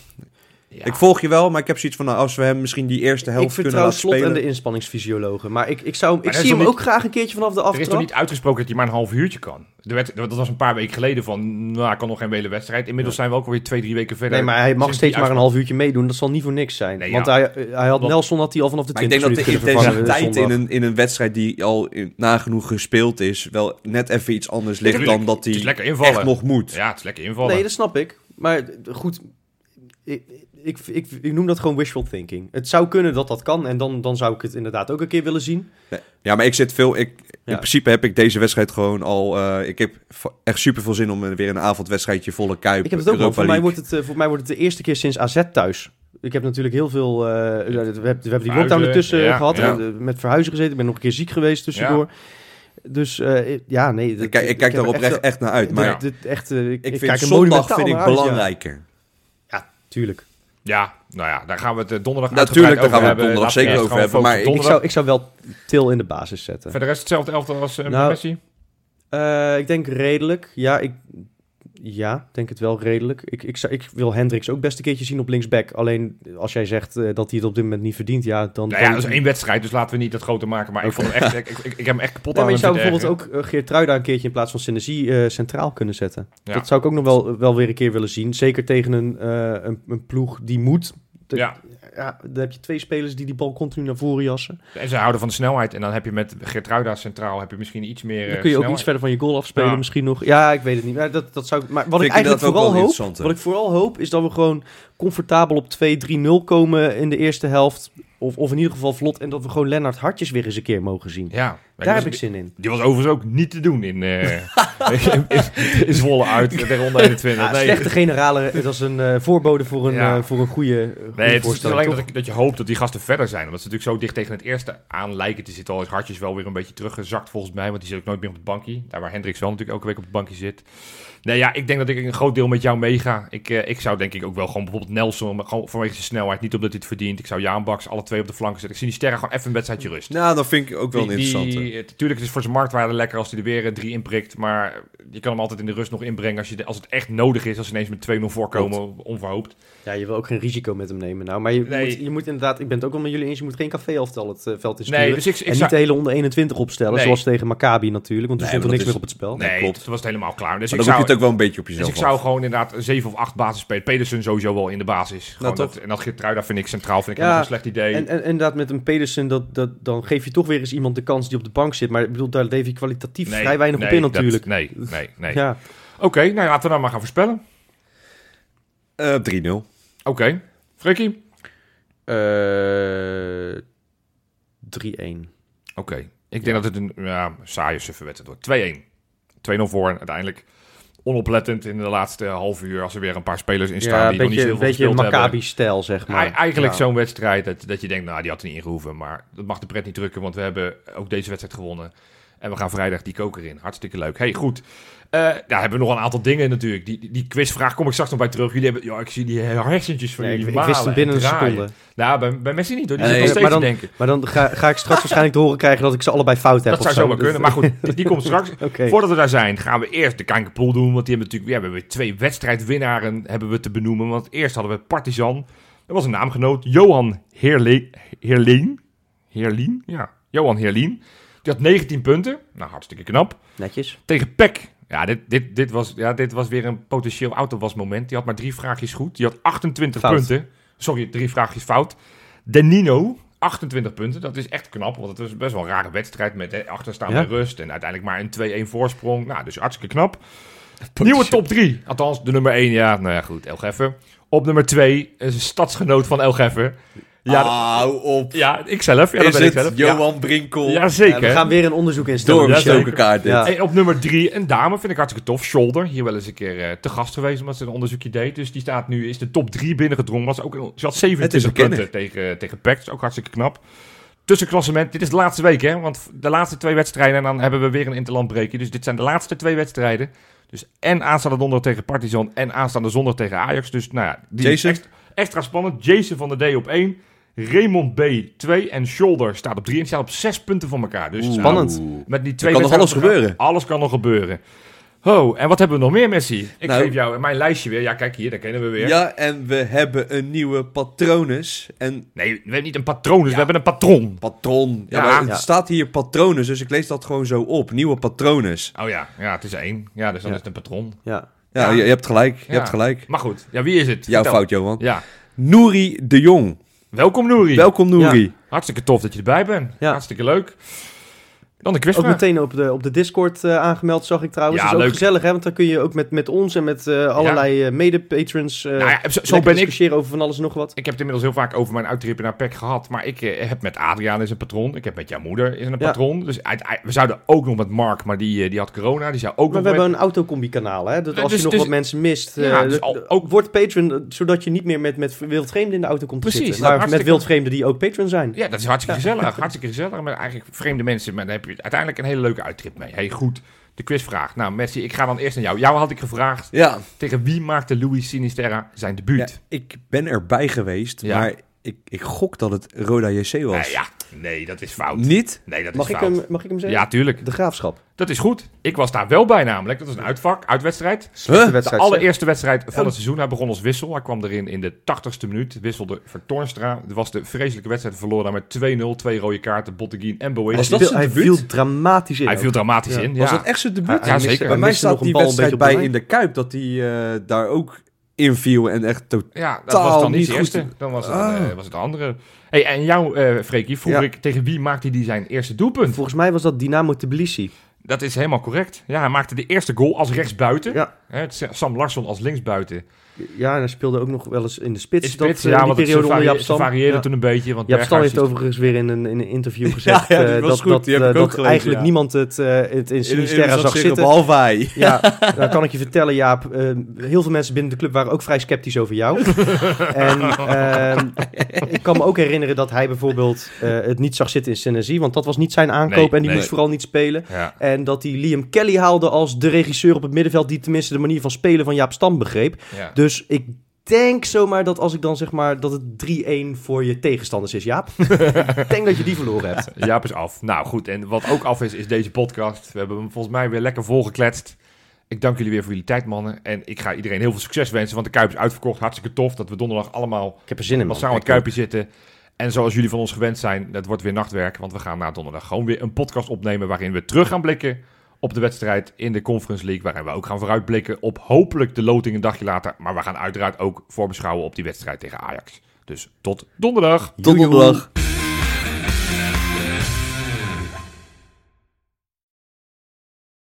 S3: Ja.
S1: ik volg je wel, maar ik heb zoiets van... Nou, als we hem misschien die eerste helft
S2: Ik
S1: kunnen
S2: vertrouw
S1: laten
S2: Slot en
S1: spelen...
S2: de inspanningsfysiologen. Maar ik, ik, zou, ik zie hem ook graag een keertje vanaf de
S3: Er is toch
S2: aftrap.
S3: niet uitgesproken dat hij maar een half uurtje kan? Er werd, dat was een paar weken geleden van, nou, ik kan nog geen hele wedstrijd. Inmiddels zijn we ook alweer twee, drie weken verder.
S2: Nee, maar hij mag steeds maar een half uurtje meedoen. Dat zal niet voor niks zijn.
S3: Nee,
S2: Want
S3: ja.
S2: hij, hij had Nelson had hij al vanaf de
S1: Maar ik
S2: 20
S1: denk dat de intensiteit in een, in een wedstrijd die al in, nagenoeg gespeeld is... wel net even iets anders ligt
S3: Tuurlijk,
S1: dan dat
S3: het is
S1: hij
S3: lekker invallen.
S1: echt nog moet.
S3: Ja, het is lekker invallen.
S2: Nee, dat snap ik. Maar goed, ik, ik, ik, noem dat gewoon wishful thinking. Het zou kunnen dat dat kan. En dan, dan zou ik het inderdaad ook een keer willen zien.
S1: Ja, maar ik zit veel... Ik,
S2: Ja.
S1: In principe heb ik deze wedstrijd gewoon al... eh, ik heb echt super veel zin om weer een avondwedstrijdje volle kuip.
S2: Ik heb het ook, Voor mij, wordt het, eh, voor mij wordt het de eerste keer sinds AZ thuis. Ik heb natuurlijk heel veel... eh, we, hebben, we hebben die
S3: Verhuizen,
S2: lockdown ertussen
S3: ja,
S2: gehad.
S3: ja.
S2: en, eh, met verhuizen gezeten. Ik ben nog een keer ziek geweest tussendoor. Dus eh, ja, nee. dat-
S1: Ik, kijk- ik kijk daar oprecht echt naar uit. Maar
S2: dit- dit echt, ik,
S1: vind
S2: kijk
S1: zondag vind ik
S2: ja.
S1: belangrijker.
S2: Ja, tuurlijk.
S3: Ja, nou ja, daar gaan we het eh, donderdag
S1: Natuurlijk, daar gaan we het donderdag zeker over hebben, maar
S2: Ik zou, ik zou wel Til in de basis zetten.
S3: Verder rest hetzelfde elftal als met
S2: Nou,
S3: Messi?
S2: Eh, ik denk redelijk. Ja, ik ja, denk het wel redelijk. Ik, ik, ik wil Hendricks ook best een keertje zien op linksback. Alleen als jij zegt eh, dat hij het op dit moment niet verdient, ja, dan...
S3: Nou ja, dat is één wedstrijd, dus laten we niet dat groter maken. Maar ik vond hem echt, ik, ik, ik heb hem echt kapot
S2: Nee,
S3: aan
S2: maar je zou bijvoorbeeld ook uh, Geertruida een keertje in plaats van Senesi eh centraal kunnen zetten.
S3: Ja.
S2: Dat zou ik ook nog wel, wel weer een keer willen zien. Zeker tegen een, eh, een, een ploeg die moet.
S3: Ja,
S2: ja, dan heb je twee spelers die die bal continu naar voren jassen.
S3: en ze houden van de snelheid. En dan heb je met Gertruida centraal heb je misschien iets meer
S2: Dan
S3: eh,
S2: kun je ook iets verder van je goal afspelen
S3: Ja.
S2: misschien nog. Ja, ik weet het niet. Maar, dat, dat zou, maar wat
S1: Vind
S2: ik eigenlijk vooral hoop, wat ik vooral hoop, is dat we gewoon comfortabel op 2-3-0 komen in de eerste helft. Of, of in ieder geval vlot. En dat we gewoon Lennart Hartjes weer eens een keer mogen zien.
S3: Ja,
S2: Daar heb
S3: was-
S2: ik zin in.
S3: Die was overigens ook niet te doen in, eh in, Zwolle uit tegen ronde 21.
S2: Ja,
S3: nee,
S2: Slechte generale, dat is een eh, voorbode voor een,
S3: Ja.
S2: eh, voor een goede,
S3: Nee, het is alleen dat, ik, dat je hoopt dat die gasten verder zijn. Omdat ze natuurlijk zo dicht tegen het eerste aan lijken te zitten. Al is Hartjes wel weer een beetje teruggezakt volgens mij. Want die zit ook nooit meer op het bankje. Daar waar Hendricks wel natuurlijk elke week op het bankje zit. Nee, ja, ik denk dat ik een groot deel met jou meega. Ik, eh, ik zou denk ik ook wel gewoon bijvoorbeeld Nelson, maar gewoon vanwege zijn snelheid. Niet omdat hij het verdient. Ik zou Jaan Baks alle twee op de flanken zetten. Ik zie die sterren gewoon even een wedstrijdje rust.
S1: Nou, dat vind ik ook wel een
S3: Die-
S1: interessante.
S3: die- het- Tuurlijk is het voor zijn marktwaarde lekker als hij er weer eh, drie inprikt. Maar je kan hem altijd in de rust nog inbrengen als, je, de- als het echt nodig is. Als ze ineens met 2-0 voorkomen, onverhoopt.
S2: Ja, je wil ook geen risico met hem nemen. Nou, maar je,
S3: Nee.
S2: moet, je moet inderdaad, ik ben het ook wel met jullie eens, je moet geen café-elftal het eh, veld insturen.
S3: Nee, dus ik, ik
S2: en
S3: zou-
S2: niet de hele onder 21 opstellen,
S3: Nee.
S2: zoals tegen Maccabi natuurlijk, want toen
S1: Nee,
S2: stond er niks meer op het spel.
S3: Nee,
S1: klopt.
S3: toen was het helemaal klaar. Dus
S1: Maar
S3: ik
S1: dan
S3: zou,
S1: het ook wel een beetje op
S3: dus
S1: jezelf
S3: ik zou
S1: af.
S3: gewoon inderdaad een 7 of 8 basis spelen. Pedersen sowieso wel in de basis. Gewoon
S1: toch?
S3: dat, en dat Geertruida vind ik centraal vind ik
S2: Ja,
S3: geen slecht idee.
S2: En, en inderdaad, met een Pedersen, dat, dat, dan geef je toch weer eens iemand de kans die op de bank zit. Maar ik bedoel, daar leef je kwalitatief
S3: Nee,
S2: vrij weinig
S3: nee,
S2: op in
S3: dat-
S2: natuurlijk.
S3: nee, nee, nee.
S2: Ja.
S3: Oké, nou laten we dan maar gaan voorspellen.
S1: Eh, 3-0.
S3: Oké. Frikkie?
S2: Eh 3-1.
S3: Oké. Ik denk dat het een ja, saaie suffe wedstrijd wordt. 2-1. 2-0 voor en uiteindelijk onoplettend in de laatste half uur als er weer een paar spelers in staan
S2: Ja,
S3: die
S2: een
S3: nog niet
S2: beetje, een
S3: veel
S2: beetje
S3: gespeeld hebben.
S2: Maccabi-stijl, zeg maar.
S3: Ei- Eigenlijk
S2: Ja.
S3: zo'n wedstrijd dat, dat je denkt, nou, die had er niet ingehoeven. Maar dat mag de pret niet drukken, want we hebben ook deze wedstrijd gewonnen. En we gaan vrijdag die koker in. Hartstikke leuk. Hey, goed. Eh ja, hebben we nog een aantal dingen natuurlijk. Die, die, die quizvraag kom ik straks nog bij terug. Jullie hebben, ja, ik zie die hersentjes van
S2: Nee, ik,
S3: jullie
S2: ik wist hem binnen
S3: en
S2: een seconde.
S3: Nou, bij, bij Messi niet hoor. Die
S1: Nee,
S3: nog steeds
S2: dan-
S3: te denken.
S2: Maar dan ga, ga ik straks waarschijnlijk te horen krijgen dat ik ze allebei fout heb.
S3: Dat zou
S2: zo.
S3: zomaar kunnen. Maar goed, die, die komt straks. Voordat we daar zijn, gaan we eerst de Kankerpool doen. Want die hebben natuurlijk, ja, we hebben weer twee wedstrijdwinnaren hebben we te benoemen. Want eerst hadden we Partizan. Dat was een naamgenoot. Johan Heerle Heerleen. Heerlien? Ja, Johan Heerlien. Die had 19 punten. Nou, hartstikke knap.
S2: Netjes.
S3: Tegen Peck. Ja, dit, dit, dit, was, ja, dit was weer een potentieel autowasmoment. Die had maar drie vraagjes goed. Die had 28
S2: Fout.
S3: punten. Sorry, drie vraagjes fout. Denino, 28 punten. Dat is echt knap, want het was best wel een rare wedstrijd met hè, achterstaan
S2: Ja.
S3: bij rust. En uiteindelijk maar een 2-1 voorsprong. Nou, dus hartstikke knap. Nieuwe top 3. Althans, de nummer 1, ja, nou ja, goed, El. Op nummer 2 is een stadsgenoot van El. Ja,
S1: Hou op.
S3: Ja, ik zelf. Ja, dat ben ik
S1: het
S3: zelf.
S1: Johan Brinkel
S3: Ja, zeker.
S2: we gaan weer een onderzoek instellen.
S1: doorgestoken
S3: zeker.
S1: kaart dit.
S3: En op nummer drie, een dame, vind ik hartstikke tof. Shoulder, hier wel eens een keer eh, te gast geweest omdat ze een onderzoekje deed. Dus die staat nu, is de top drie binnengedrongen. Was ook, een- ze had
S1: Het is
S3: 27
S1: een kenner.
S3: punten tegen, tegen dus ook hartstikke knap. Tussenklassement, dit is de laatste week hè, want de laatste twee wedstrijden en dan hebben we weer een interlandbreekje. Dus dit zijn de laatste twee wedstrijden. Dus en aanstaande donderdag tegen Partizan en aanstaande zondag tegen Ajax. Dus nou ja, die is
S1: Jason?
S3: extra, extra spannend. Jason van der D op 1. Raymond B 2 en Shoulder staat op 3 en die staan op 6 punten van elkaar. Dus
S1: Oeh.
S3: nou,
S2: Spannend.
S3: met die twee
S1: kan nog alles gebeuren.
S3: Alles kan nog gebeuren. Oh, en wat hebben we nog meer, Messi? Ik
S1: Nou-
S3: geef jou mijn lijstje weer. Ja, kijk hier, daar kennen we weer.
S1: Ja, en we hebben een nieuwe patronus. En
S3: Nee, we hebben niet een patroon,
S1: Ja.
S3: we hebben een patron.
S1: patron. Ja,
S3: Ja.
S1: maar het
S2: Ja.
S1: staat hier patronus, dus ik lees dat gewoon zo op. Nieuwe patronus.
S3: Oh ja, ja, het is één. Ja, dus dan
S2: Ja.
S3: is het een patron.
S2: Ja.
S1: Ja,
S3: Ja.
S1: Je, je hebt gelijk. Je
S3: Ja.
S1: hebt gelijk.
S3: Maar goed, ja, wie is het?
S1: Jouw
S3: Vertel.
S1: fout, Johan.
S3: Ja.
S1: Nouri de Jong.
S3: Welkom, Nouri.
S1: Welkom, Nouri.
S3: Hartstikke tof dat je erbij bent.
S2: Ja.
S3: Hartstikke leuk. Dan de
S2: Ook
S3: quizvraag.
S2: meteen op de, op de Discord eh, aangemeld, zag ik trouwens.
S3: Ja,
S2: dat is ook
S3: leuk.
S2: gezellig, hè? Want dan kun je ook met, met ons en met eh, allerlei eh, mede-patrons eh
S3: Nou ja, zo, ben ik.
S2: discussiëren over van alles en nog wat.
S3: Ik heb het inmiddels heel vaak over mijn uittrippen naar PEC gehad. Maar ik heb met Adriaan is een patron. Ik heb met jouw moeder is een
S2: Ja.
S3: patron. Dus we zouden ook nog met Mark, maar die, die had corona. Die zou ook
S2: Maar
S3: nog
S2: we
S3: met-
S2: hebben een autocombi-kanaal, hè? Dat als
S3: dus-
S2: je nog
S3: dus-
S2: wat mensen mist,
S3: dus al- ook-
S2: word patron, zodat je niet meer met, met wildvreemden in de auto komt
S3: Precies,
S2: zitten. Maar met wildvreemden die ook patron zijn.
S3: Ja, dat is hartstikke gezellig. Hartstikke gezellig. Met eigenlijk vreemde mensen. Maar dan heb uiteindelijk een hele leuke uittrip mee. Hey, goed. De quizvraag. Nou, Messi, ik ga dan eerst naar jou. Jou had ik gevraagd.
S1: Ja.
S3: Tegen wie maakte Louis Sinisterra zijn
S1: ja,
S3: debuut?
S1: ik ben erbij geweest,
S3: Ja.
S1: maar ik, ik gok dat het Roda JC was.
S3: Ja. Nee, dat is fout.
S1: Niet?
S3: Nee, dat
S2: Mag
S3: is
S2: ik,
S3: fout.
S2: hem, mag ik hem zeggen?
S3: Ja, tuurlijk.
S2: De Graafschap.
S3: Dat is goed. Ik was daar wel bij namelijk. Dat was een uitvak, uitwedstrijd.
S1: Huh?
S2: De
S3: allereerste wedstrijd van het seizoen. Hij begon als wissel. Hij kwam erin in de 80ste minuut. Wisselde voor Toornstra. Het was de vreselijke wedstrijd. Verloor daar met 2-0. Twee rode kaarten. Botteguin en Boe.
S1: Was
S2: Hij
S1: dat
S2: Hij viel dramatisch in.
S3: Hij
S2: ook.
S3: viel dramatisch
S2: Ja.
S3: in.
S1: Was
S3: ja.
S1: dat echt zijn debuut?
S3: Ja, zeker.
S2: hij
S1: Bij mij staat die wedstrijd bij in de Kuip dat hij eh, daar ook inviel en echt totaal
S3: Ja, dat was dan niet de
S1: goed.
S3: eerste. Dan was het,
S1: Ah.
S3: een, eh, was het de andere. Hey, en jou, eh Freekie, vroeg
S2: Ja.
S3: ik tegen wie maakte hij zijn eerste doelpunt?
S2: Volgens mij was dat Dynamo Tbilisi.
S3: Dat is helemaal correct. Ja, hij maakte de eerste goal als rechtsbuiten.
S2: Ja.
S3: Sam Larsson als linksbuiten.
S2: Ja, en hij speelde ook nog wel eens in de spits.
S3: In spits,
S2: dat, eh,
S3: ja,
S2: die periode onder Jaap Stam.
S3: varieerde
S2: Ja.
S3: toen een beetje. Want
S2: Jaap Stam heeft overigens weer in een, in een interview gezegd
S1: Ja, ja, die
S2: eh, dat,
S1: goed.
S2: dat, eh, dat
S1: gelezen,
S2: eigenlijk niemand het, het in Sinisterra zag zitten.
S1: Behalve hij.
S2: Ja, dan kan ik je vertellen, Jaap. heel veel mensen binnen de club waren ook vrij sceptisch over jou. en ehm, ik kan me ook herinneren dat hij bijvoorbeeld het niet zag zitten in Senesi. Want dat was niet zijn aankoop
S3: Nee,
S2: en die
S3: nee.
S2: moest vooral niet spelen. En dat hij Liam Kelly haalde als de regisseur op het middenveld... die tenminste de manier van spelen van Jaap Stam begreep.
S3: Ja.
S2: Dus ik denk zomaar dat als ik dan zeg maar dat het 3-1 voor je tegenstanders is, Jaap. ik denk dat je die verloren hebt.
S3: Jaap is af. Nou goed, en wat ook af is, is deze podcast. We hebben hem volgens mij weer lekker volgekletst. Ik dank jullie weer voor jullie tijd, mannen. En ik ga iedereen heel veel succes wensen, want de Kuip is uitverkocht. Hartstikke tof dat we donderdag allemaal
S2: Ik heb er zin in, man.
S3: massaal aan het Kuipje zitten. En zoals jullie van ons gewend zijn, dat wordt weer nachtwerk. Want we gaan na donderdag gewoon weer een podcast opnemen... waarin we terug gaan blikken op de wedstrijd in de Conference League. Waarin we ook gaan vooruitblikken op hopelijk de loting een dagje later. Maar we gaan uiteraard ook voorbeschouwen op die wedstrijd tegen Ajax. Dus tot donderdag.
S1: Tot donderdag.